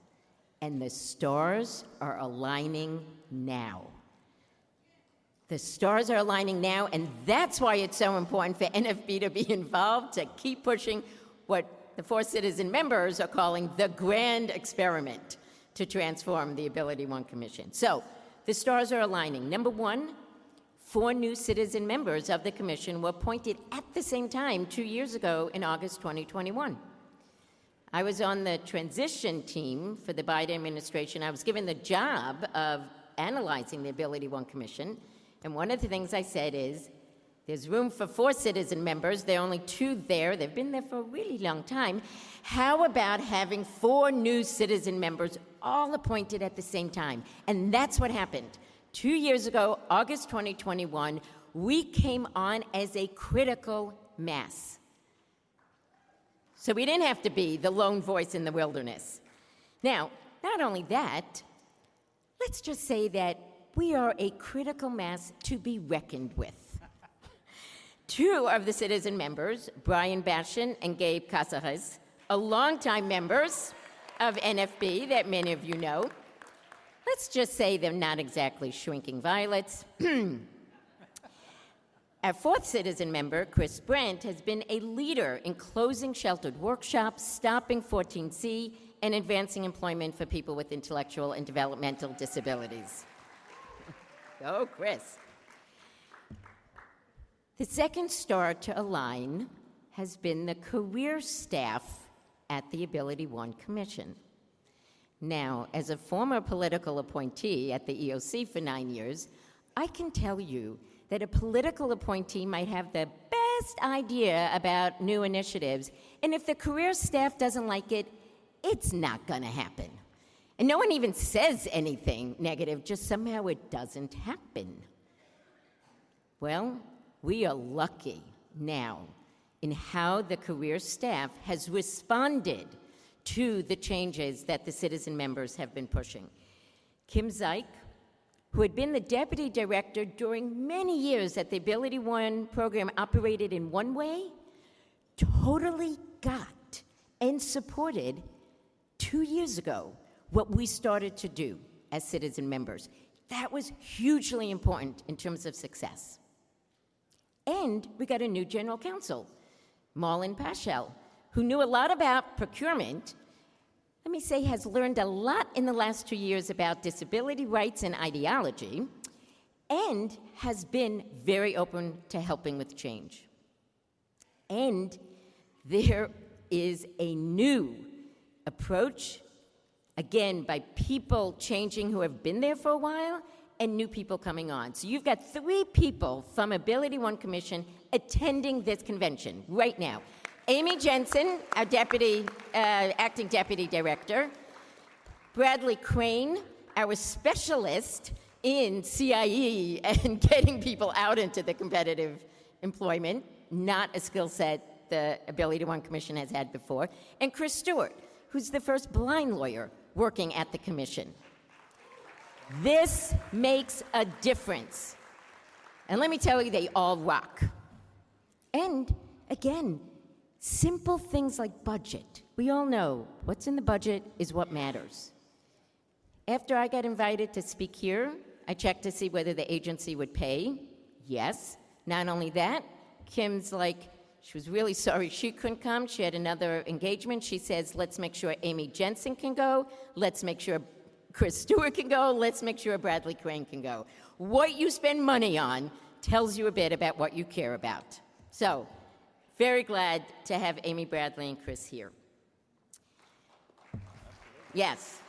And the stars are aligning now. The stars are aligning now, and that's why it's so important for NFB to be involved, to keep pushing what the four citizen members are calling the grand experiment to transform the AbilityOne Commission. So the stars are aligning. Number one, four new citizen members of the commission were appointed at the same time two years ago in August 2021. I was on the transition team for the Biden administration. I was given the job of analyzing the AbilityOne Commission. And one of the things I said is there's room for four citizen members. There are only two there. They've been there for a really long time. How about having four new citizen members all appointed at the same time. And that's what happened. Two years ago, August 2021, we came on as a critical mass. So we didn't have to be the lone voice in the wilderness. Now, not only that, let's just say that we are a critical mass to be reckoned with. Two of the citizen members, Bryan Bashin and Gabe Cazares, are longtime members of NFB that many of you know. Let's just say they're not exactly shrinking violets. <clears throat> Our fourth citizen member, Chris Brent, has been a leader in closing sheltered workshops, stopping 14C, and advancing employment for people with intellectual and developmental disabilities. Go, <laughs> oh, Chris. The second star to align has been the career staff at the AbilityOne Commission. Now, as a former political appointee at the EOC for nine years, I can tell you that a political appointee might have the best idea about new initiatives, and if the career staff doesn't like it, it's not going to happen. And no one even says anything negative, just somehow it doesn't happen. Well, we are lucky now in how the career staff has responded to the changes that the citizen members have been pushing. Kim Zeich, who had been the deputy director during many years that the AbilityOne program operated in one way, totally got and supported two years ago what we started to do as citizen members. That was hugely important in terms of success. And we got a new general counsel, Marlon Paschal, who knew a lot about procurement, let me say, has learned a lot in the last two years about disability rights and ideology, and has been very open to helping with change. And there is a new approach, again, by people changing who have been there for a while and new people coming on. So you've got three people from AbilityOne Commission attending this convention right now. Amy Jensen, our deputy, uh, acting deputy director, Bradley Crane, our specialist in CIE <laughs> and getting people out into the competitive employment, not a skill set the AbilityOne Commission has had before, and Chris Stewart, who's the first blind lawyer working at the commission. This makes a difference. And let me tell you, they all rock. And again, simple things like budget. We all know what's in the budget is what matters. After I got invited to speak here, I checked to see whether the agency would pay. Yes. Not only that, Kim's like, she was really <laughs> sorry she couldn't come. She had another engagement. She says, let's make sure Amy Jensen can go. Let's make sure Chris Stewart can go. Let's make sure Bradley Crane can go. What you spend money on tells you a bit about what you care about. So, very glad to have Amy Bradley and Chris here. Yes.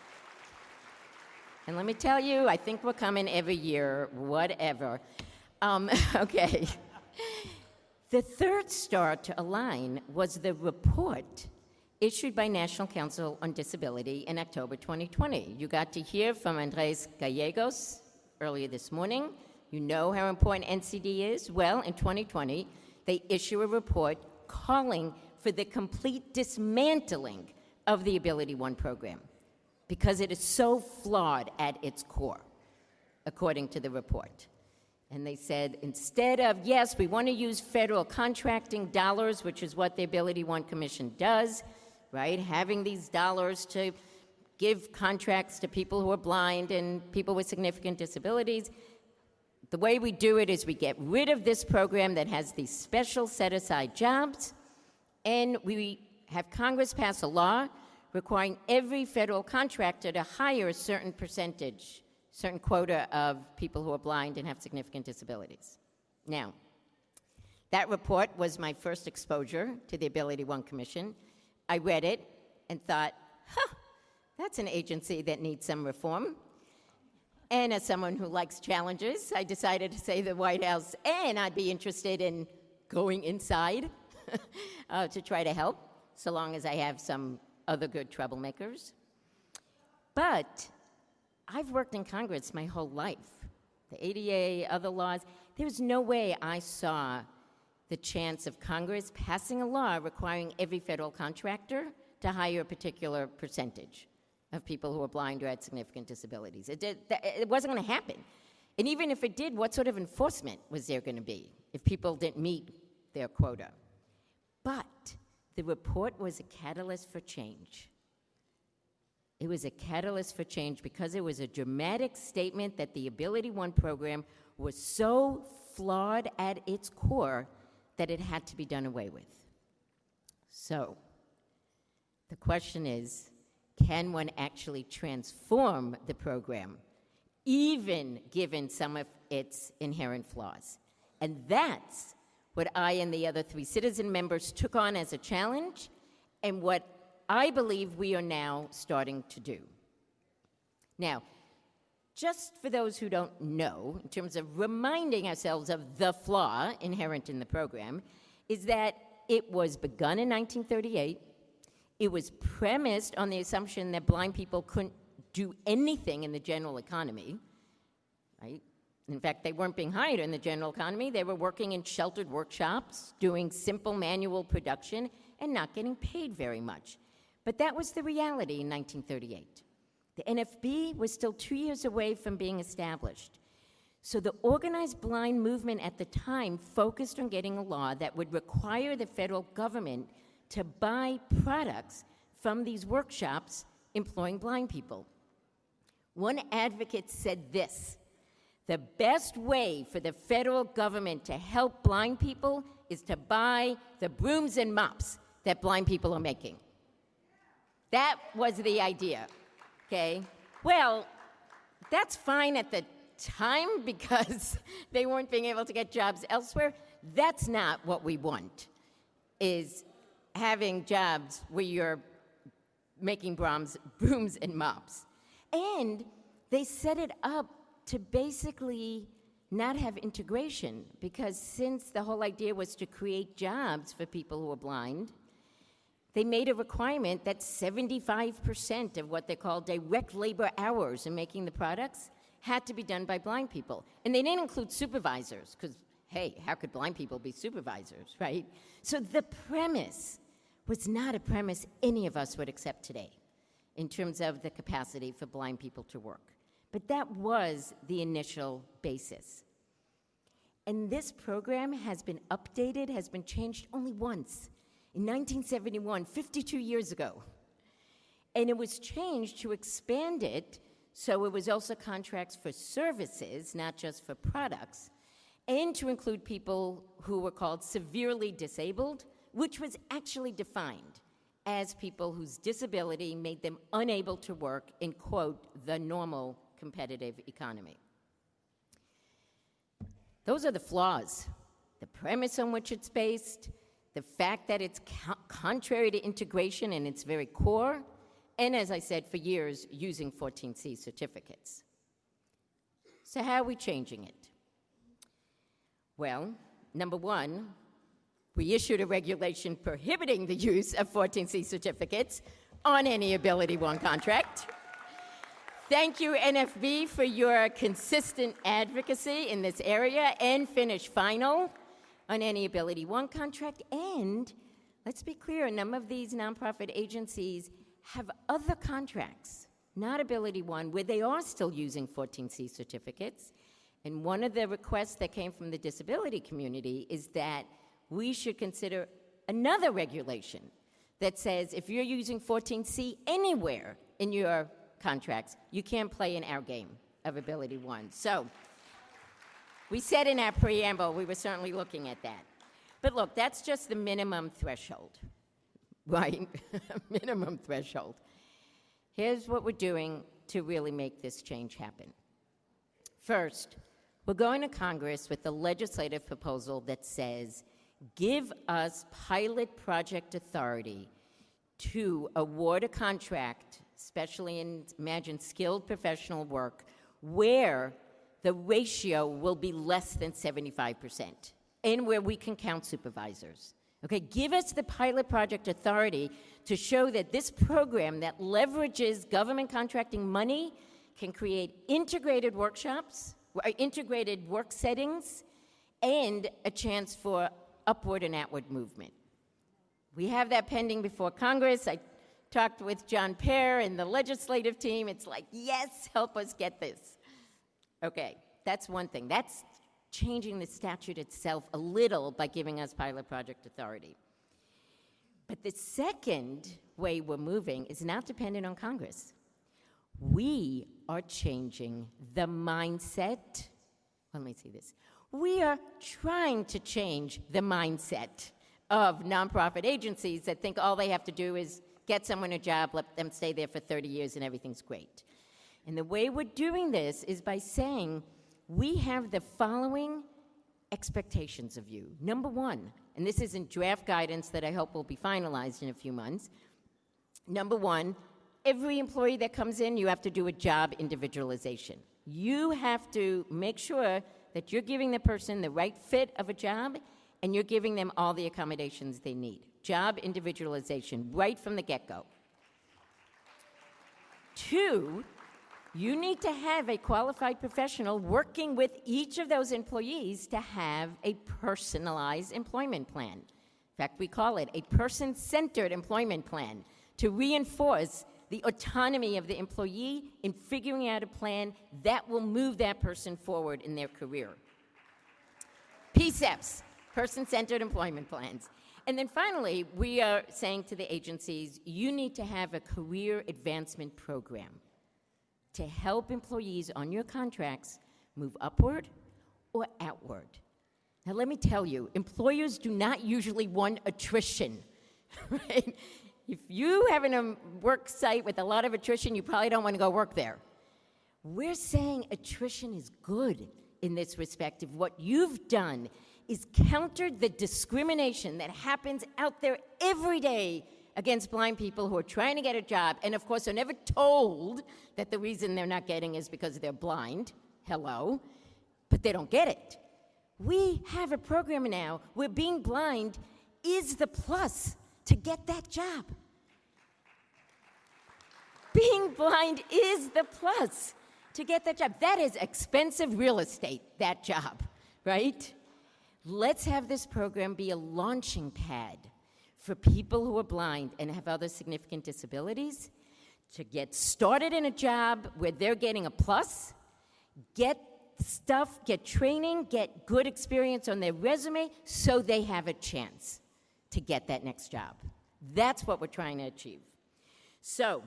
And let me tell you, I think we're coming every year, whatever. Um, <laughs> okay. The third star to align was the report issued by National Council on Disability in October 2020. You got to hear from Andres Gallegos earlier this morning. You know how important NCD is. Well, in 2020, they issue a report calling for the complete dismantling of the AbilityOne program because it is so flawed at its core, according to the report. And they said instead of, yes, we want to use federal contracting dollars, which is what the AbilityOne Commission does, right? Having these dollars to give contracts to people who are blind and people with significant disabilities. The way we do it is we get rid of this program that has these special set aside jobs, and we have Congress pass a law requiring every federal contractor to hire a certain percentage, certain quota of people who are blind and have significant disabilities. Now, that report was my first exposure to the AbilityOne Commission. I read it and thought, huh, that's an agency that needs some reform. And as someone who likes challenges, I decided to say the White House, and I'd be interested in going inside <laughs> uh, to try to help, so long as I have some other good troublemakers. But I've worked in Congress my whole life. The ADA, other laws, there was no way I saw the chance of Congress passing a law requiring every federal contractor to hire a particular percentage of people who are blind or had significant disabilities. It, did, it wasn't going to happen. And even if it did, what sort of enforcement was there going to be if people didn't meet their quota? But the report was a catalyst for change. It was a catalyst for change because it was a dramatic statement that the AbilityOne program was so flawed at its core that it had to be done away with. So, the question is can one actually transform the program, even given some of its inherent flaws? And that's what I and the other three citizen members took on as a challenge, and what I believe we are now starting to do. Now, just for those who don't know, in terms of reminding ourselves of the flaw inherent in the program, is that it was begun in 1938. It was premised on the assumption that blind people couldn't do anything in the general economy, right? In fact, they weren't being hired in the general economy. They were working in sheltered workshops, doing simple manual production, and not getting paid very much. But that was the reality in 1938. The NFB was still two years away from being established. So the organized blind movement at the time focused on getting a law that would require the federal government to buy products from these workshops employing blind people. One advocate said this the best way for the federal government to help blind people is to buy the brooms and mops that blind people are making. That was the idea, okay? Well, that's fine at the time <laughs> because they weren't being able to get jobs elsewhere. That's not what we want, is having jobs where you're making brooms, <laughs> brooms and mops. And they set it up to basically not have integration because since the whole idea was to create jobs for people who are blind, they made a requirement that 75% of what they call direct labor hours in making the products had to be done by blind people. And they didn't include supervisors because, hey, how could blind people be supervisors, <laughs> right? So the premise was not a premise any of us would accept today in terms of the capacity for blind people to work. But that was the initial basis. And this program has been updated, has been changed only once in 1971, 52 years ago. And it was changed to expand it so it was also contracts for services, not just for products, and to include people who were called severely disabled, which was actually defined as people whose disability made them unable to work in, quote, the normal competitive economy. Those are the flaws the premise on which it's based, the fact that it's co- contrary to integration in its very core, and as I said, for years, using 14C certificates. So, how are we changing it? Well, number one, we issued a regulation prohibiting the use of 14C certificates on any AbilityOne contract. Thank you, NFB, for your consistent advocacy in this area and finish final on any AbilityOne contract. And let's be clear, a number of these nonprofit agencies have other contracts, not AbilityOne, where they are still using 14C certificates. And one of the requests that came from the disability community is that we should consider another regulation that says if you're using 14C anywhere in your contracts. You can't play in our game of AbilityOne. So we said in our preamble we were certainly looking at that. But look, that's just the minimum threshold, <laughs> right? minimum threshold. Here's what we're doing to really make this change happen. First, we're going to Congress with a legislative proposal that says give us pilot project authority to award a contract especially in, imagine, skilled professional work, where the ratio will be less than 75%, and where we can count supervisors. Okay, give us the pilot project authority to show that this program that leverages government contracting money can create integrated workshops, uh, integrated work settings, and a chance for upward and outward movement. We have that pending before Congress. I talked with John Paré and the legislative team. It's like, yes, help us get this. Okay, that's one thing. That's changing the statute itself a little by giving us pilot project authority. But the second way we're moving is not dependent on Congress. We are changing the mindset. Let me see this. We are trying to change the mindset of nonprofit agencies that think all they have to do is get someone a job, let them stay there for 30 years, and everything's great. And the way we're doing this is by saying, we have the following expectations of you. Number one, and this isn't draft guidance that I hope will be finalized in a few months. Number one, every employee that comes in, you have to do a job individualization. You have to make sure that you're giving the person the right fit of a job and you're giving them all the accommodations they need. Job individualization right from the get go. Two, you need to have a qualified professional working with each of those employees to have a personalized employment plan. In fact, we call it a person centered employment plan to reinforce the autonomy of the employee in figuring out a plan that will move that person forward in their career. PCEPs, person centered employment plans. And then finally, we are saying to the agencies you need to have a career advancement program to help employees on your contracts move upward or outward. Now, let me tell you, employers do not usually want attrition, <laughs> right? If you have a work site with a lot of attrition, you probably don't want to go work there. We're saying attrition is good in this respect. If what you've done is countered the discrimination that happens out there every day against blind people who are trying to get a job, and of course are never told that the reason they're not getting is because they're blind. Hello. But they don't get it. We have a program now where being blind is the plus to get that job. Being blind is the plus to get that job. That is expensive real estate, that job, right? Let's have this program be a launching pad for people who are blind and have other significant disabilities to get started in a job where they're getting a plus, get stuff, get training, get good experience on their resume so they have a chance to get that next job. That's what we're trying to achieve. So,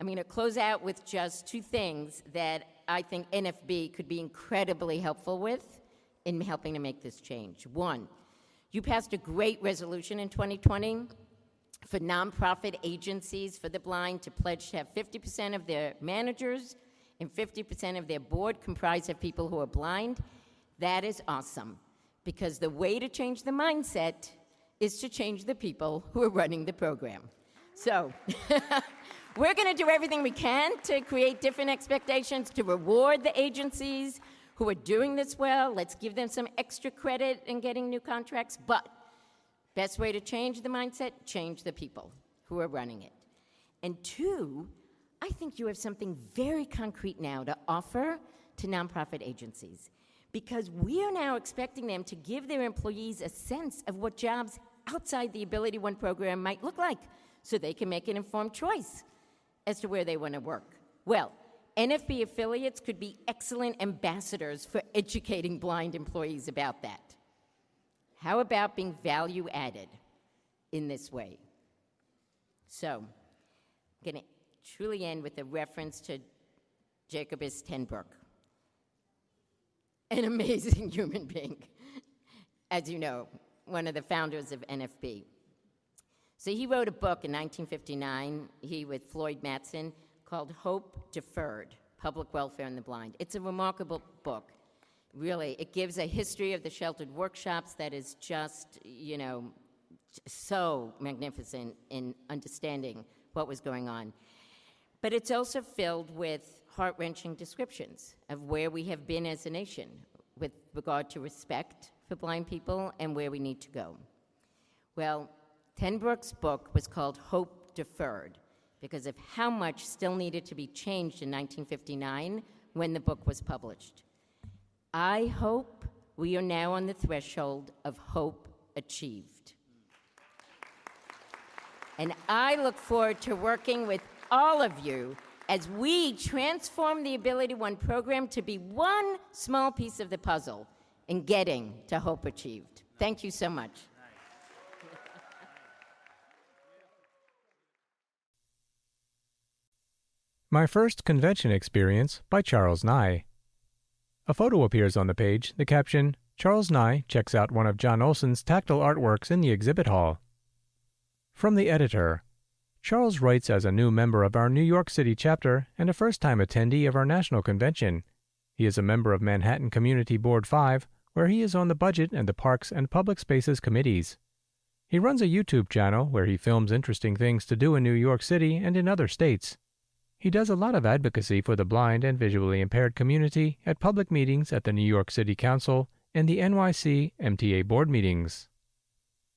I'm going to close out with just two things that I think NFB could be incredibly helpful with in helping to make this change. One, you passed a great resolution in 2020 for nonprofit agencies for the blind to pledge to have 50% of their managers and 50% of their board comprised of people who are blind. That is awesome because the way to change the mindset is to change the people who are running the program. So, <laughs> we're going to do everything we can to create different expectations, to reward the agencies who are doing this well. Let's give them some extra credit in getting new contracts. But best way to change the mindset, change the people who are running it. And two, I think you have something very concrete now to offer to nonprofit agencies because we are now expecting them to give their employees a sense of what jobs outside the AbilityOne program might look like so they can make an informed choice as to where they want to work. Well, NFB affiliates could be excellent ambassadors for educating blind employees about that. How about being value added in this way? So, I'm going to truly end with a reference to Jacobus Tenbroek, an <laughs> amazing human being, as you know, one of the founders of NFB. So he wrote a book in 1959, he with Floyd Matson, called Hope Deferred Public Welfare and the Blind. It's a remarkable book. Really, it gives a history of the sheltered workshops that is just, you know, so magnificent in understanding what was going on. But it's also filled with heart wrenching descriptions of where we have been as a nation with regard to respect for blind people and where we need to go. Well, tenBroek's book was called Hope Deferred because of how much still needed to be changed in 1959 when the book was published. I hope we are now on the threshold of hope achieved. And I look forward to working with all of you as we transform the AbilityOne program to be one small piece of the puzzle in getting to hope achieved. Thank you so much. My First Convention Experience by Charles Ny. A photo appears on the page, the caption, Charles Ny checks out one of John Olson's tactile artworks in the exhibit hall. From the editor Charles writes as a new member of our New York City chapter and a first time attendee of our national convention. He is a member of Manhattan Community Board 5, where he is on the budget and the parks and public spaces committees. He runs a YouTube channel where he films interesting things to do in New York City and in other states. He does a lot of advocacy for the blind and visually impaired community at public meetings at the New York City Council and the NYC MTA board meetings.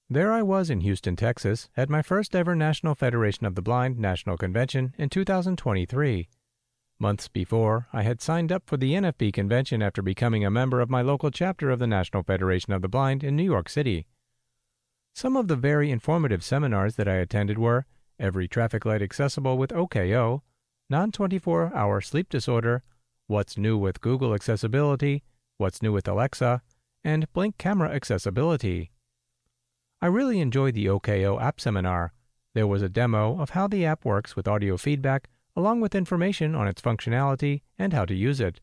There I was in Houston, Texas, at my first ever National Federation of the Blind National Convention in 2023. Months before, I had signed up for the NFB convention after becoming a member of my local chapter of the National Federation of the Blind in New York City. Some of the very informative seminars that I attended were Every Traffic Light Accessible with OKO, non 24 hour sleep disorder, what's new with Google accessibility, what's new with Alexa, and Blink camera accessibility. I really enjoyed the OKO app seminar. There was a demo of how the app works with audio feedback, along with information on its functionality and how to use it.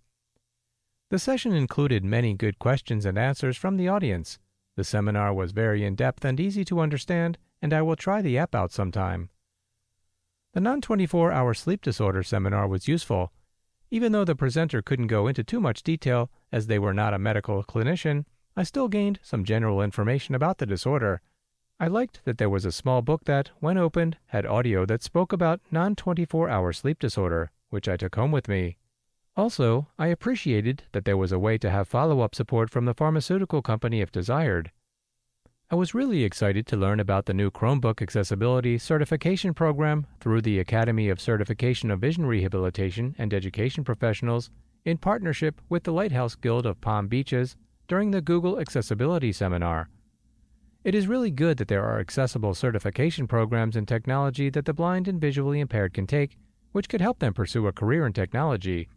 The session included many good questions and answers from the audience. The seminar was very in depth and easy to understand, and I will try the app out sometime. The non 24 hour sleep disorder seminar was useful. Even though the presenter couldn't go into too much detail, as they were not a medical clinician, I still gained some general information about the disorder. I liked that there was a small book that, when opened, had audio that spoke about non 24 hour sleep disorder, which I took home with me. Also, I appreciated that there was a way to have follow up support from the pharmaceutical company if desired. I was really excited to learn about the new Chromebook Accessibility Certification Program through the Academy of Certification of Vision Rehabilitation and Education Professionals in partnership with the Lighthouse Guild of Palm Beaches during the Google Accessibility Seminar. It is really good that there are accessible certification programs in technology that the blind and visually impaired can take, which could help them pursue a career in technology.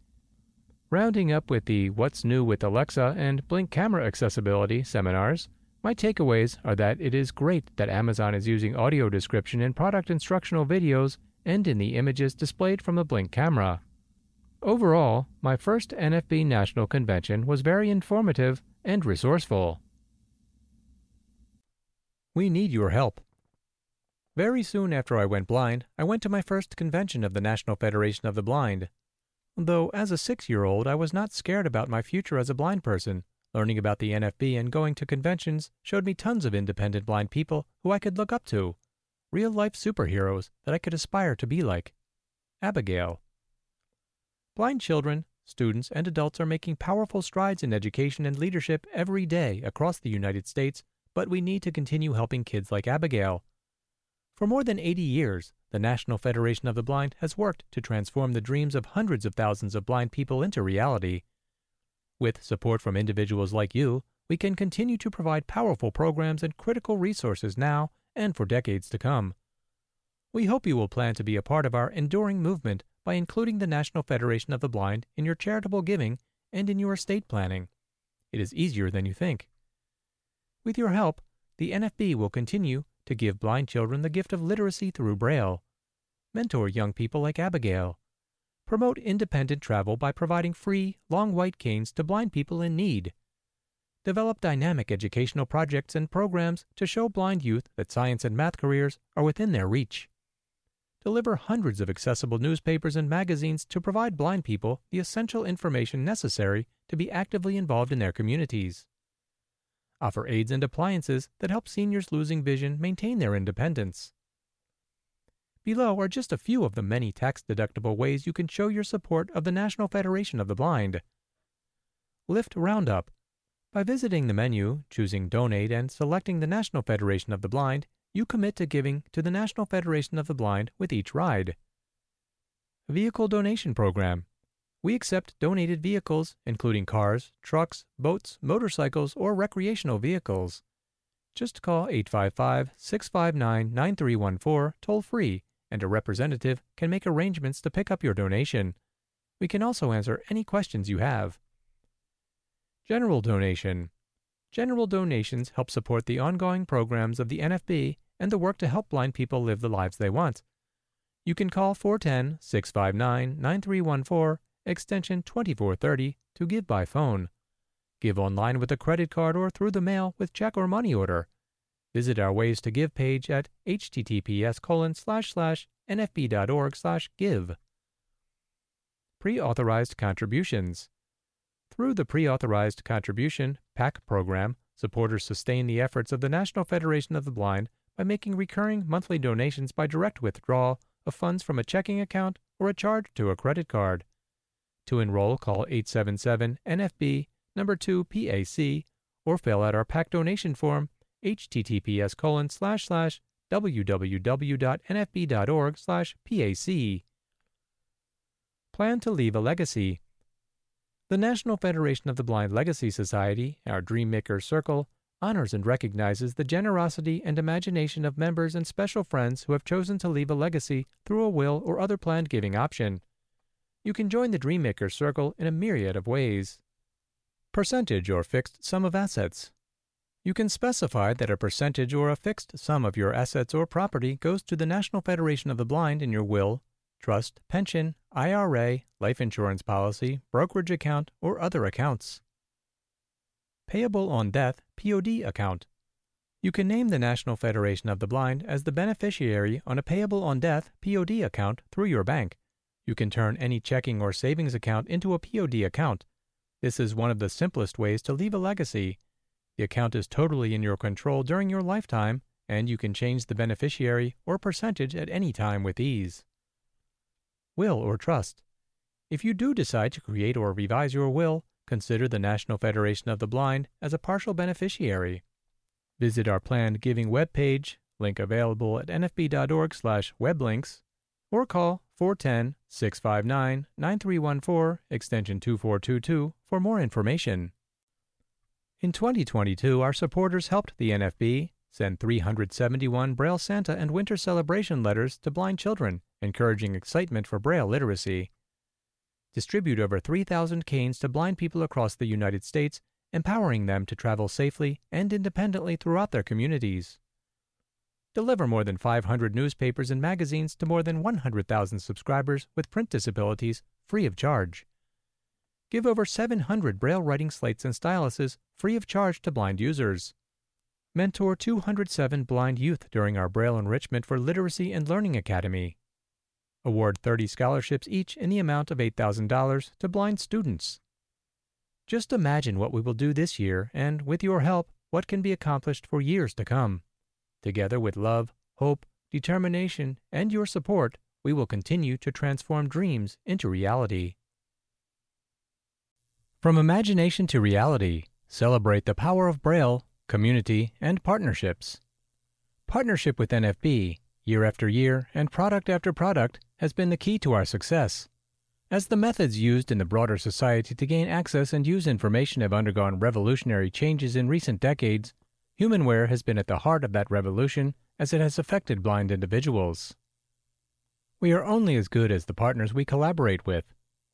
Rounding up with the What's New with Alexa and Blink Camera Accessibility seminars, my takeaways are that it is great that Amazon is using audio description in product instructional videos and in the images displayed from the Blink camera. Overall, my first NFB National Convention was very informative and resourceful. We need your help. Very soon after I went blind, I went to my first convention of the National Federation of the Blind. Though as a six year old, I was not scared about my future as a blind person. Learning about the NFB and going to conventions showed me tons of independent blind people who I could look up to. Real life superheroes that I could aspire to be like. Abigail. Blind children, students, and adults are making powerful strides in education and leadership every day across the United States, but we need to continue helping kids like Abigail. For more than 80 years, the National Federation of the Blind has worked to transform the dreams of hundreds of thousands of blind people into reality. With support from individuals like you, we can continue to provide powerful programs and critical resources now and for decades to come. We hope you will plan to be a part of our enduring movement by including the National Federation of the Blind in your charitable giving and in your estate planning. It is easier than you think. With your help, the NFB will continue to give blind children the gift of literacy through Braille, mentor young people like Abigail, promote independent travel by providing free, long white canes to blind people in need. Develop dynamic educational projects and programs to show blind youth that science and math careers are within their reach. Deliver hundreds of accessible newspapers and magazines to provide blind people the essential information necessary to be actively involved in their communities. Offer aids and appliances that help seniors losing vision maintain their independence Below are just a few of the many tax deductible ways you can show your support of the National Federation of the Blind. Lyft Roundup By visiting the menu, choosing Donate, and selecting the National Federation of the Blind, you commit to giving to the National Federation of the Blind with each ride. Vehicle Donation Program We accept donated vehicles, including cars, trucks, boats, motorcycles, or recreational vehicles. Just call 855 659 9314 toll free, and a representative can make arrangements to pick up your donation. We can also answer any questions you have. General Donation General donations help support the ongoing programs of the NFB and the work to help blind people live the lives they want. You can call 410 659 9314, extension 2430, to give by phone. Give online with a credit card or through the mail with check or money order. Visit our Ways to Give page at https colon slash slash nfb.org slash give. Pre-authorized contributions. Through the Pre-Authorized Contribution PAC program, supporters sustain the efforts of the National Federation of the Blind by making recurring monthly donations by direct withdrawal of funds from a checking account or a charge to a credit card. To enroll, call 877 NFB number 2 PAC or fill out our PAC donation form https colon slash slash www.nfb.org slash PAC. Plan to leave a legacy. The National Federation of the Blind Legacy Society, our Dreammaker Circle, honors and recognizes the generosity and imagination of members and special friends who have chosen to leave a legacy through a will or other planned giving option. You can join the Dreammaker Circle in a myriad of ways. Percentage or fixed sum of assets. You can specify that a percentage or a fixed sum of your assets or property goes to the National Federation of the Blind in your will, trust, pension, IRA, life insurance policy, brokerage account, or other accounts. Payable on Death POD account. You can name the National Federation of the Blind as the beneficiary on a Payable on Death POD account through your bank. You can turn any checking or savings account into a POD account. This is one of the simplest ways to leave a legacy. The account is totally in your control during your lifetime, and you can change the beneficiary or percentage at any time with ease will, or trust. If you do decide to create or revise your will, consider the National Federation of the Blind as a partial beneficiary. Visit our planned giving webpage, link available at nfb.org slash weblinks, or call 410-659-9314 extension 2422 for more information. In 2022, our supporters helped the NFB send 371 Braille Santa and Winter Celebration letters to blind children encouraging excitement for Braille literacy. Distribute over 3,000 canes to blind people across the United States, empowering them to travel safely and independently throughout their communities. Deliver more than 500 newspapers and magazines to more than 100,000 subscribers with print disabilities free of charge. Give over 700 Braille writing slates and styluses free of charge to blind users. Mentor 207 blind youth during our Braille Enrichment for Literacy and Learning Academy award 30 scholarships each in the amount of $8,000 to blind students. Just imagine what we will do this year, and with your help, what can be accomplished for years to come. Together with love, hope, determination, and your support, we will continue to transform dreams into reality. From imagination to reality, celebrate the power of Braille, community, and partnerships. Partnership with NFB, year after year, and product after product, has been the key to our success. As the methods used in the broader society to gain access and use information have undergone revolutionary changes in recent decades, Humanware has been at the heart of that revolution as it has affected blind individuals. We are only as good as the partners we collaborate with.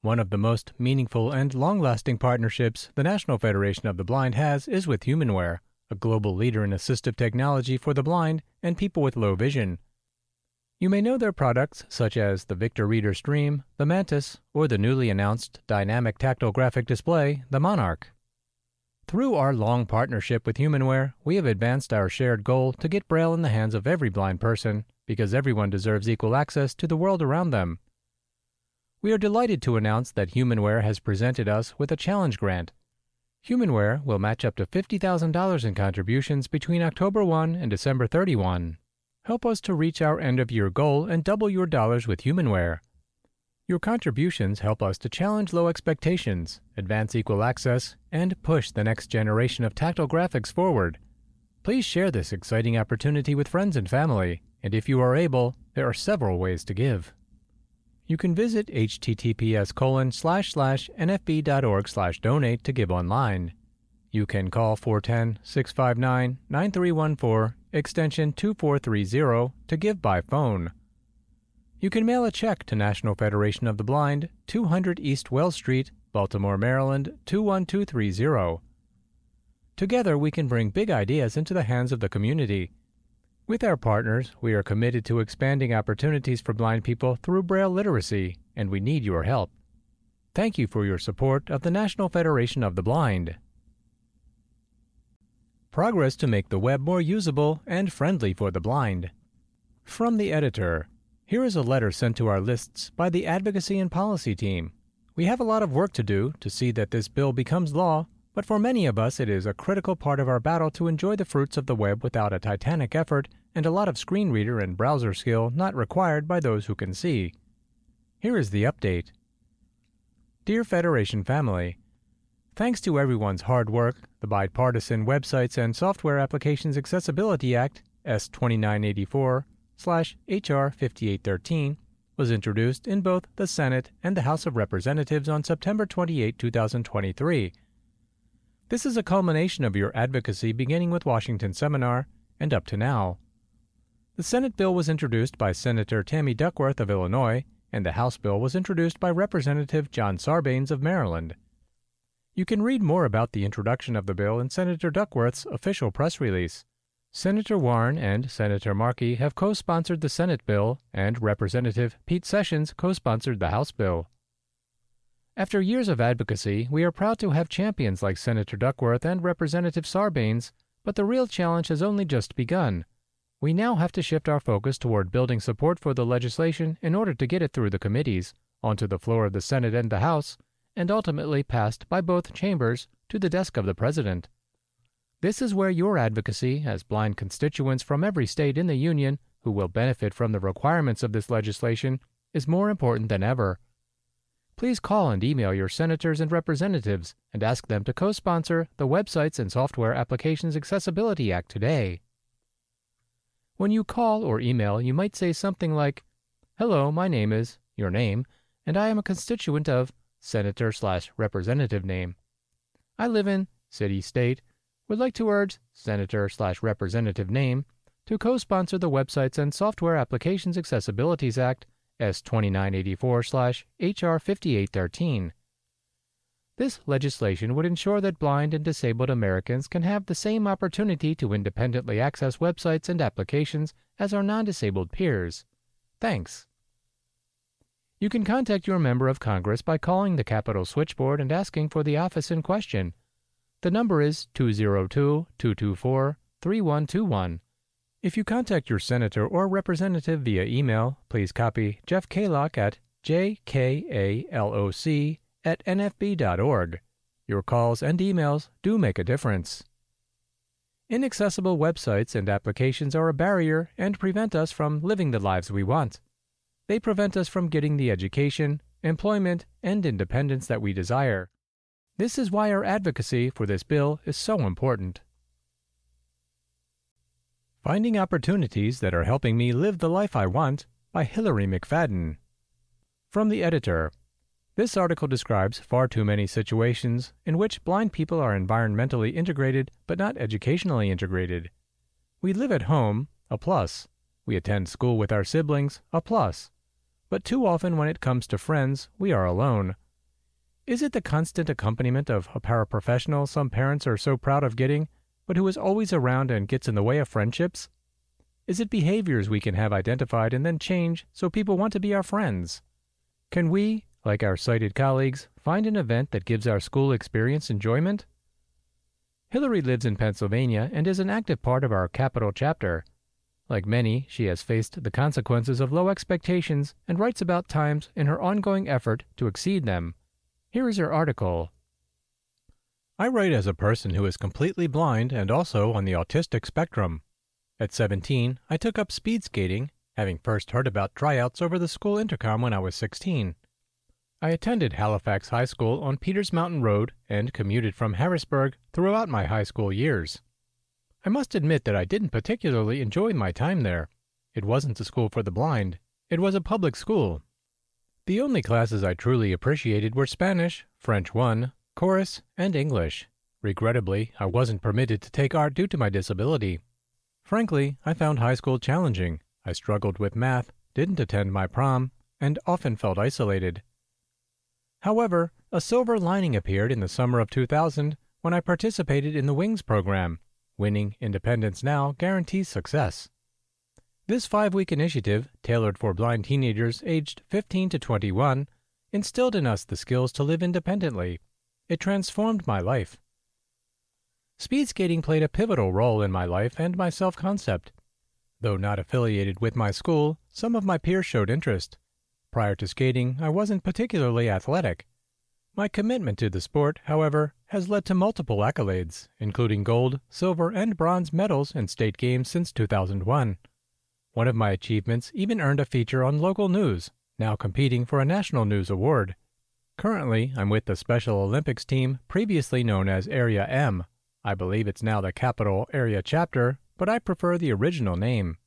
One of the most meaningful and long lasting partnerships the National Federation of the Blind has is with Humanware, a global leader in assistive technology for the blind and people with low vision. You may know their products such as the Victor Reader Stream, the Mantis, or the newly announced dynamic tactile graphic display, the Monarch. Through our long partnership with Humanware, we have advanced our shared goal to get Braille in the hands of every blind person because everyone deserves equal access to the world around them. We are delighted to announce that Humanware has presented us with a challenge grant. Humanware will match up to $50,000 in contributions between October 1 and December 31. Help us to reach our end of year goal and double your dollars with Humanware. Your contributions help us to challenge low expectations, advance equal access, and push the next generation of tactile graphics forward. Please share this exciting opportunity with friends and family, and if you are able, there are several ways to give. You can visit https colon slash slash nfb.org slash donate to give online. You can call 410-659-9314, extension 2430 to give by phone. You can mail a check to National Federation of the Blind, 200 East Wells Street, Baltimore, Maryland 21230. Together we can bring big ideas into the hands of the community. With our partners, we are committed to expanding opportunities for blind people through Braille literacy, and we need your help. Thank you for your support of the National Federation of the Blind. Progress to make the web more usable and friendly for the blind. From the editor, here is a letter sent to our lists by the Advocacy and Policy team. We have a lot of work to do to see that this bill becomes law, but for many of us it is a critical part of our battle to enjoy the fruits of the web without a titanic effort and a lot of screen reader and browser skill not required by those who can see. Here is the update. Dear Federation family, Thanks to everyone's hard work, the Bipartisan Websites and Software Applications Accessibility Act, S 2984 HR 5813, was introduced in both the Senate and the House of Representatives on September 28, 2023. This is a culmination of your advocacy beginning with Washington Seminar and up to now. The Senate bill was introduced by Senator Tammy Duckworth of Illinois, and the House bill was introduced by Representative John Sarbanes of Maryland. You can read more about the introduction of the bill in Senator Duckworth's official press release. Senator Warren and Senator Markey have co sponsored the Senate bill, and Representative Pete Sessions co sponsored the House bill. After years of advocacy, we are proud to have champions like Senator Duckworth and Representative Sarbanes, but the real challenge has only just begun. We now have to shift our focus toward building support for the legislation in order to get it through the committees, onto the floor of the Senate and the House, and ultimately passed by both chambers to the desk of the President. This is where your advocacy, as blind constituents from every state in the Union who will benefit from the requirements of this legislation, is more important than ever. Please call and email your senators and representatives and ask them to co sponsor the Websites and Software Applications Accessibility Act today. When you call or email, you might say something like, Hello, my name is, your name, and I am a constituent of senator slash representative name. I live in city state. Would like to urge senator slash representative name to co-sponsor the Websites and Software Applications Accessibilities Act S 2984 HR 5813. This legislation would ensure that blind and disabled Americans can have the same opportunity to independently access websites and applications as our non disabled peers. Thanks. You can contact your member of Congress by calling the Capitol switchboard and asking for the office in question. The number is 202 224 3121. If you contact your senator or representative via email, please copy Jeff Kaloc at jkaloc at nfb.org. Your calls and emails do make a difference. Inaccessible websites and applications are a barrier and prevent us from living the lives we want. They prevent us from getting the education, employment, and independence that we desire. This is why our advocacy for this bill is so important. Finding Opportunities That Are Helping Me Live the Life I Want by Hillary McFadden. From the editor This article describes far too many situations in which blind people are environmentally integrated but not educationally integrated. We live at home, a plus. We attend school with our siblings, a plus but too often when it comes to friends, we are alone. Is it the constant accompaniment of a paraprofessional some parents are so proud of getting, but who is always around and gets in the way of friendships? Is it behaviors we can have identified and then change so people want to be our friends? Can we, like our sighted colleagues, find an event that gives our school experience enjoyment? Hillary lives in Pennsylvania and is an active part of our Capital chapter. Like many, she has faced the consequences of low expectations and writes about times in her ongoing effort to exceed them. Here is her article. I write as a person who is completely blind and also on the autistic spectrum. At 17, I took up speed skating, having first heard about tryouts over the school intercom when I was 16. I attended Halifax High School on Peters Mountain Road and commuted from Harrisburg throughout my high school years. I must admit that I didn't particularly enjoy my time there. It wasn't a school for the blind, it was a public school. The only classes I truly appreciated were Spanish, French 1, chorus, and English. Regrettably, I wasn't permitted to take art due to my disability. Frankly, I found high school challenging. I struggled with math, didn't attend my prom, and often felt isolated. However, a silver lining appeared in the summer of 2000 when I participated in the WINGS program. Winning Independence Now guarantees success. This five week initiative, tailored for blind teenagers aged 15 to 21, instilled in us the skills to live independently. It transformed my life. Speed skating played a pivotal role in my life and my self concept. Though not affiliated with my school, some of my peers showed interest. Prior to skating, I wasn't particularly athletic. My commitment to the sport, however, has led to multiple accolades, including gold, silver, and bronze medals in state games since 2001. One of my achievements even earned a feature on local news, now competing for a national news award. Currently, I'm with the Special Olympics team, previously known as Area M. I believe it's now the Capital Area chapter, but I prefer the original name.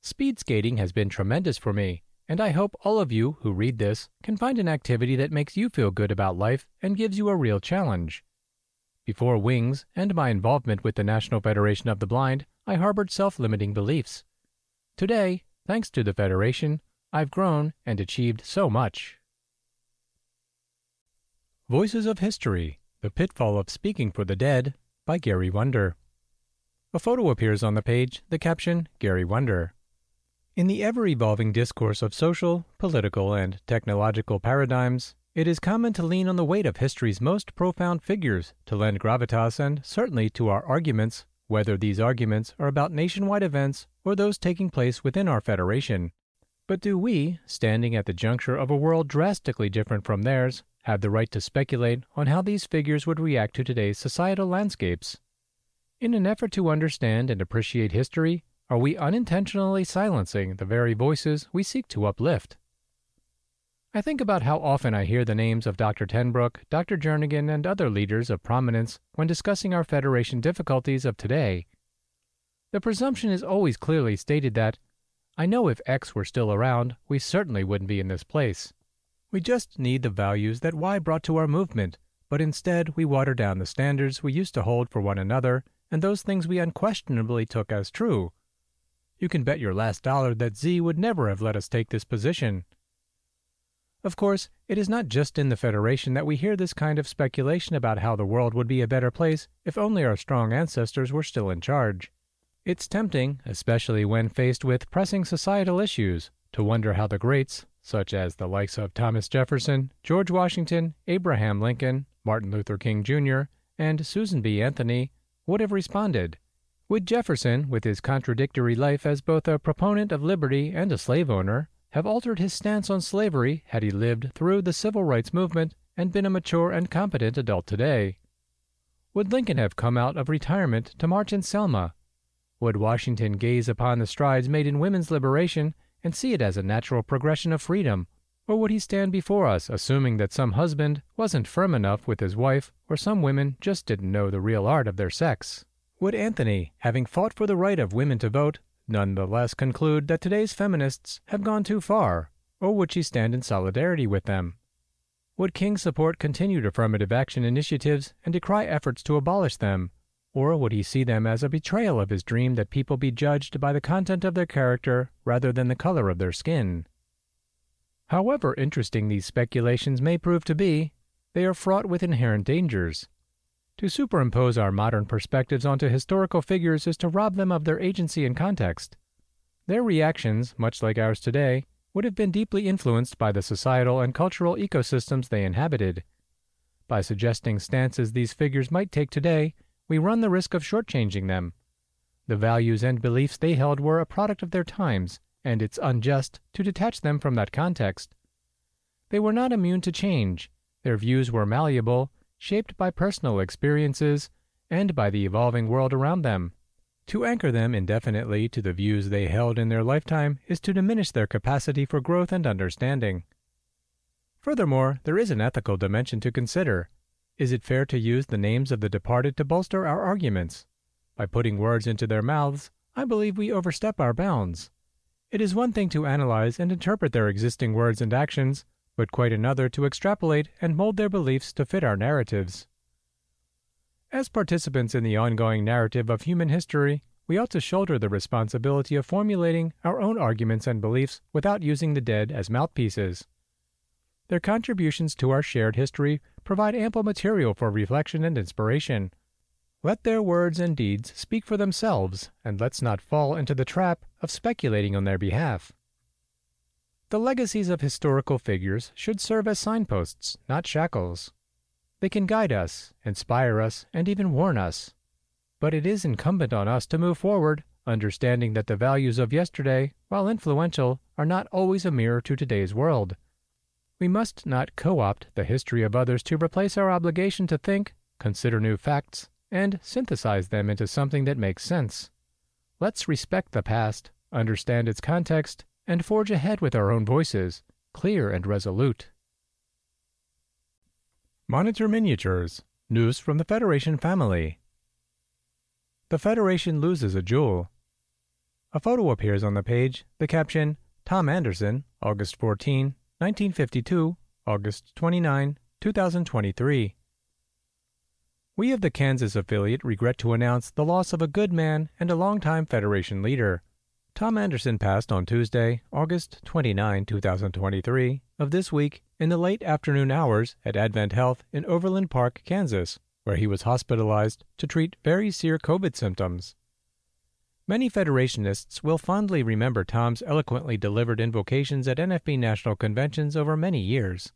Speed skating has been tremendous for me, and I hope all of you who read this can find an activity that makes you feel good about life and gives you a real challenge. Before Wings and my involvement with the National Federation of the Blind, I harbored self limiting beliefs. Today, thanks to the Federation, I've grown and achieved so much. Voices of History The Pitfall of Speaking for the Dead by Gary Wunder. A photo appears on the page, the caption, Gary Wunder. In the ever evolving discourse of social, political, and technological paradigms, it is common to lean on the weight of history's most profound figures to lend gravitas and certainly to our arguments, whether these arguments are about nationwide events or those taking place within our federation. But do we, standing at the juncture of a world drastically different from theirs, have the right to speculate on how these figures would react to today's societal landscapes? In an effort to understand and appreciate history, are we unintentionally silencing the very voices we seek to uplift? I think about how often I hear the names of Dr. tenBroek, Dr. Jernigan, and other leaders of prominence when discussing our Federation difficulties of today. The presumption is always clearly stated that, I know if X were still around, we certainly wouldn't be in this place. We just need the values that Y brought to our movement, but instead we water down the standards we used to hold for one another and those things we unquestionably took as true you can bet your last dollar that Z would never have let us take this position. Of course, it is not just in the Federation that we hear this kind of speculation about how the world would be a better place if only our strong ancestors were still in charge. It's tempting, especially when faced with pressing societal issues, to wonder how the greats, such as the likes of Thomas Jefferson, George Washington, Abraham Lincoln, Martin Luther King Jr., and Susan B. Anthony, would have responded. Would Jefferson, with his contradictory life as both a proponent of liberty and a slave owner, have altered his stance on slavery had he lived through the civil rights movement and been a mature and competent adult today? Would Lincoln have come out of retirement to march in Selma? Would Washington gaze upon the strides made in women's liberation and see it as a natural progression of freedom? Or would he stand before us assuming that some husband wasn't firm enough with his wife or some women just didn't know the real art of their sex? Would Anthony, having fought for the right of women to vote, none the less conclude that today's feminists have gone too far, or would she stand in solidarity with them? Would King support continued affirmative action initiatives and decry efforts to abolish them, or would he see them as a betrayal of his dream that people be judged by the content of their character rather than the color of their skin? However interesting these speculations may prove to be, they are fraught with inherent dangers. To superimpose our modern perspectives onto historical figures is to rob them of their agency and context. Their reactions, much like ours today, would have been deeply influenced by the societal and cultural ecosystems they inhabited. By suggesting stances these figures might take today, we run the risk of shortchanging them. The values and beliefs they held were a product of their times, and it's unjust to detach them from that context. They were not immune to change, their views were malleable, shaped by personal experiences and by the evolving world around them. To anchor them indefinitely to the views they held in their lifetime is to diminish their capacity for growth and understanding. Furthermore, there is an ethical dimension to consider. Is it fair to use the names of the departed to bolster our arguments? By putting words into their mouths, I believe we overstep our bounds. It is one thing to analyze and interpret their existing words and actions, but quite another to extrapolate and mold their beliefs to fit our narratives. As participants in the ongoing narrative of human history, we ought to shoulder the responsibility of formulating our own arguments and beliefs without using the dead as mouthpieces. Their contributions to our shared history provide ample material for reflection and inspiration. Let their words and deeds speak for themselves, and let's not fall into the trap of speculating on their behalf. The legacies of historical figures should serve as signposts, not shackles. They can guide us, inspire us, and even warn us. But it is incumbent on us to move forward, understanding that the values of yesterday, while influential, are not always a mirror to today's world. We must not co opt the history of others to replace our obligation to think, consider new facts, and synthesize them into something that makes sense. Let's respect the past, understand its context, and forge ahead with our own voices, clear and resolute. Monitor Miniatures News from the Federation Family. The Federation loses a jewel. A photo appears on the page, the caption, Tom Anderson, August 14, 1952, August 29, 2023. We of the Kansas affiliate regret to announce the loss of a good man and a longtime Federation leader. Tom Anderson passed on Tuesday, August 29, 2023, of this week in the late afternoon hours at Advent Health in Overland Park, Kansas, where he was hospitalized to treat very severe COVID symptoms. Many Federationists will fondly remember Tom's eloquently delivered invocations at NFB national conventions over many years.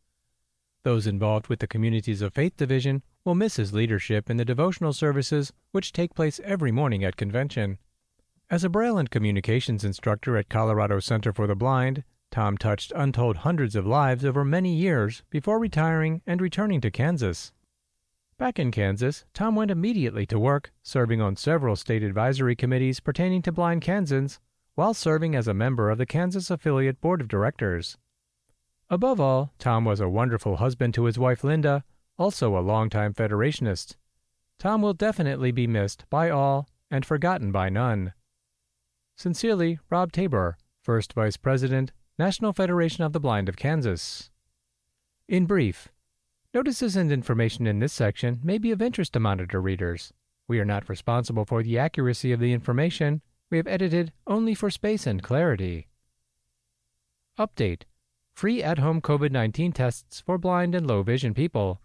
Those involved with the Communities of Faith Division will miss his leadership in the devotional services which take place every morning at convention. As a Braille and communications instructor at Colorado Center for the Blind, Tom touched untold hundreds of lives over many years before retiring and returning to Kansas. Back in Kansas, Tom went immediately to work, serving on several state advisory committees pertaining to blind Kansans, while serving as a member of the Kansas Affiliate Board of Directors. Above all, Tom was a wonderful husband to his wife Linda, also a longtime Federationist. Tom will definitely be missed by all and forgotten by none. Sincerely, Rob Tabor, First Vice President, National Federation of the Blind of Kansas. In brief, notices and information in this section may be of interest to monitor readers. We are not responsible for the accuracy of the information. We have edited only for space and clarity. Update Free at home COVID 19 tests for blind and low vision people.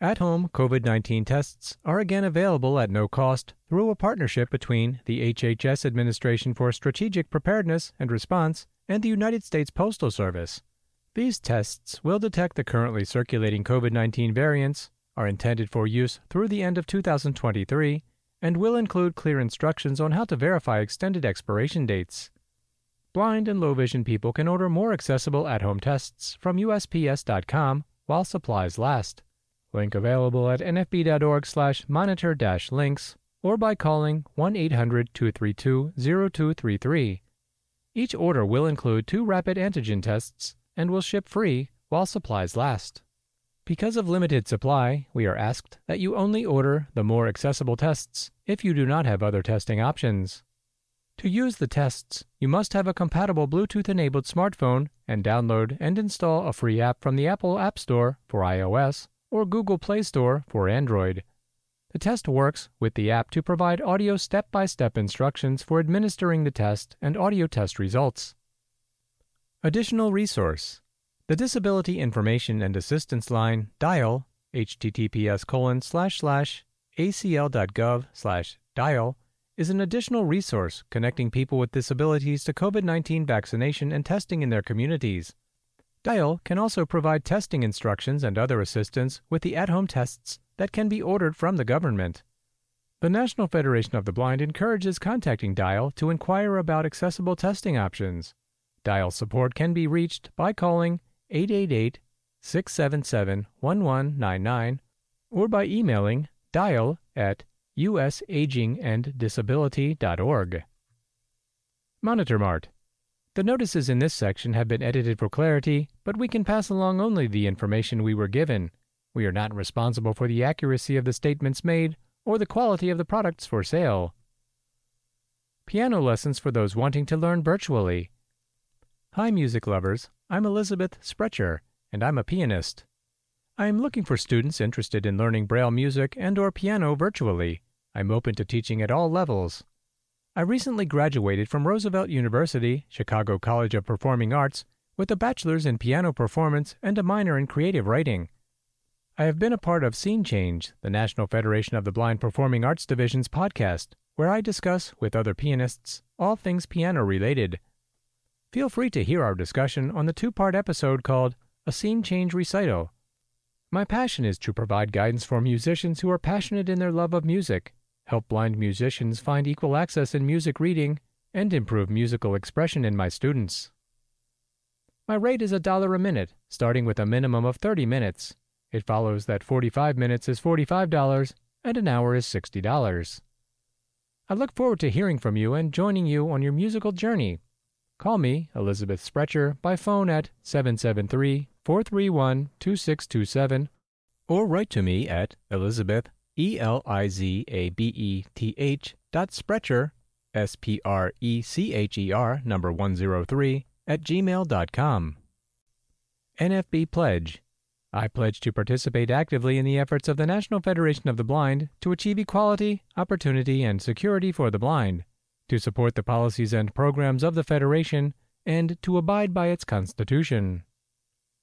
At home COVID 19 tests are again available at no cost through a partnership between the HHS Administration for Strategic Preparedness and Response and the United States Postal Service. These tests will detect the currently circulating COVID 19 variants, are intended for use through the end of 2023, and will include clear instructions on how to verify extended expiration dates. Blind and low vision people can order more accessible at home tests from USPS.com while supplies last. Link available at nfb.org slash monitor dash links or by calling 1 800 232 0233. Each order will include two rapid antigen tests and will ship free while supplies last. Because of limited supply, we are asked that you only order the more accessible tests if you do not have other testing options. To use the tests, you must have a compatible Bluetooth enabled smartphone and download and install a free app from the Apple App Store for iOS or Google Play Store for Android. The test works with the app to provide audio step by step instructions for administering the test and audio test results. Additional resource The Disability Information and Assistance Line dial https colon slash slash acl.gov slash dial is an additional resource connecting people with disabilities to COVID 19 vaccination and testing in their communities. Dial can also provide testing instructions and other assistance with the at home tests that can be ordered from the government. The National Federation of the Blind encourages contacting Dial to inquire about accessible testing options. Dial support can be reached by calling 888 677 1199 or by emailing dial at usaginganddisability.org. Monitor Mart The notices in this section have been edited for clarity, but we can pass along only the information we were given. We are not responsible for the accuracy of the statements made or the quality of the products for sale. Piano lessons for those wanting to learn virtually. Hi, music lovers. I'm Elizabeth Sprecher, and I'm a pianist. I am looking for students interested in learning Braille music and or piano virtually. I'm open to teaching at all levels. I recently graduated from Roosevelt University, Chicago College of Performing Arts, with a bachelor's in piano performance and a minor in creative writing. I have been a part of Scene Change, the National Federation of the Blind Performing Arts Division's podcast, where I discuss, with other pianists, all things piano related. Feel free to hear our discussion on the two part episode called A Scene Change Recital. My passion is to provide guidance for musicians who are passionate in their love of music help blind musicians find equal access in music reading, and improve musical expression in my students. My rate is a dollar a minute, starting with a minimum of 30 minutes. It follows that 45 minutes is $45 and an hour is $60. I look forward to hearing from you and joining you on your musical journey. Call me, Elizabeth Sprecher, by phone at 773 431 2627 or write to me at elizabeth E L I Z A B E T H dot Sprecher, S P R E C H E R number 103 at gmail.com. NFB Pledge. I pledge to participate actively in the efforts of the National Federation of the Blind to achieve equality, opportunity, and security for the blind, to support the policies and programs of the Federation, and to abide by its Constitution.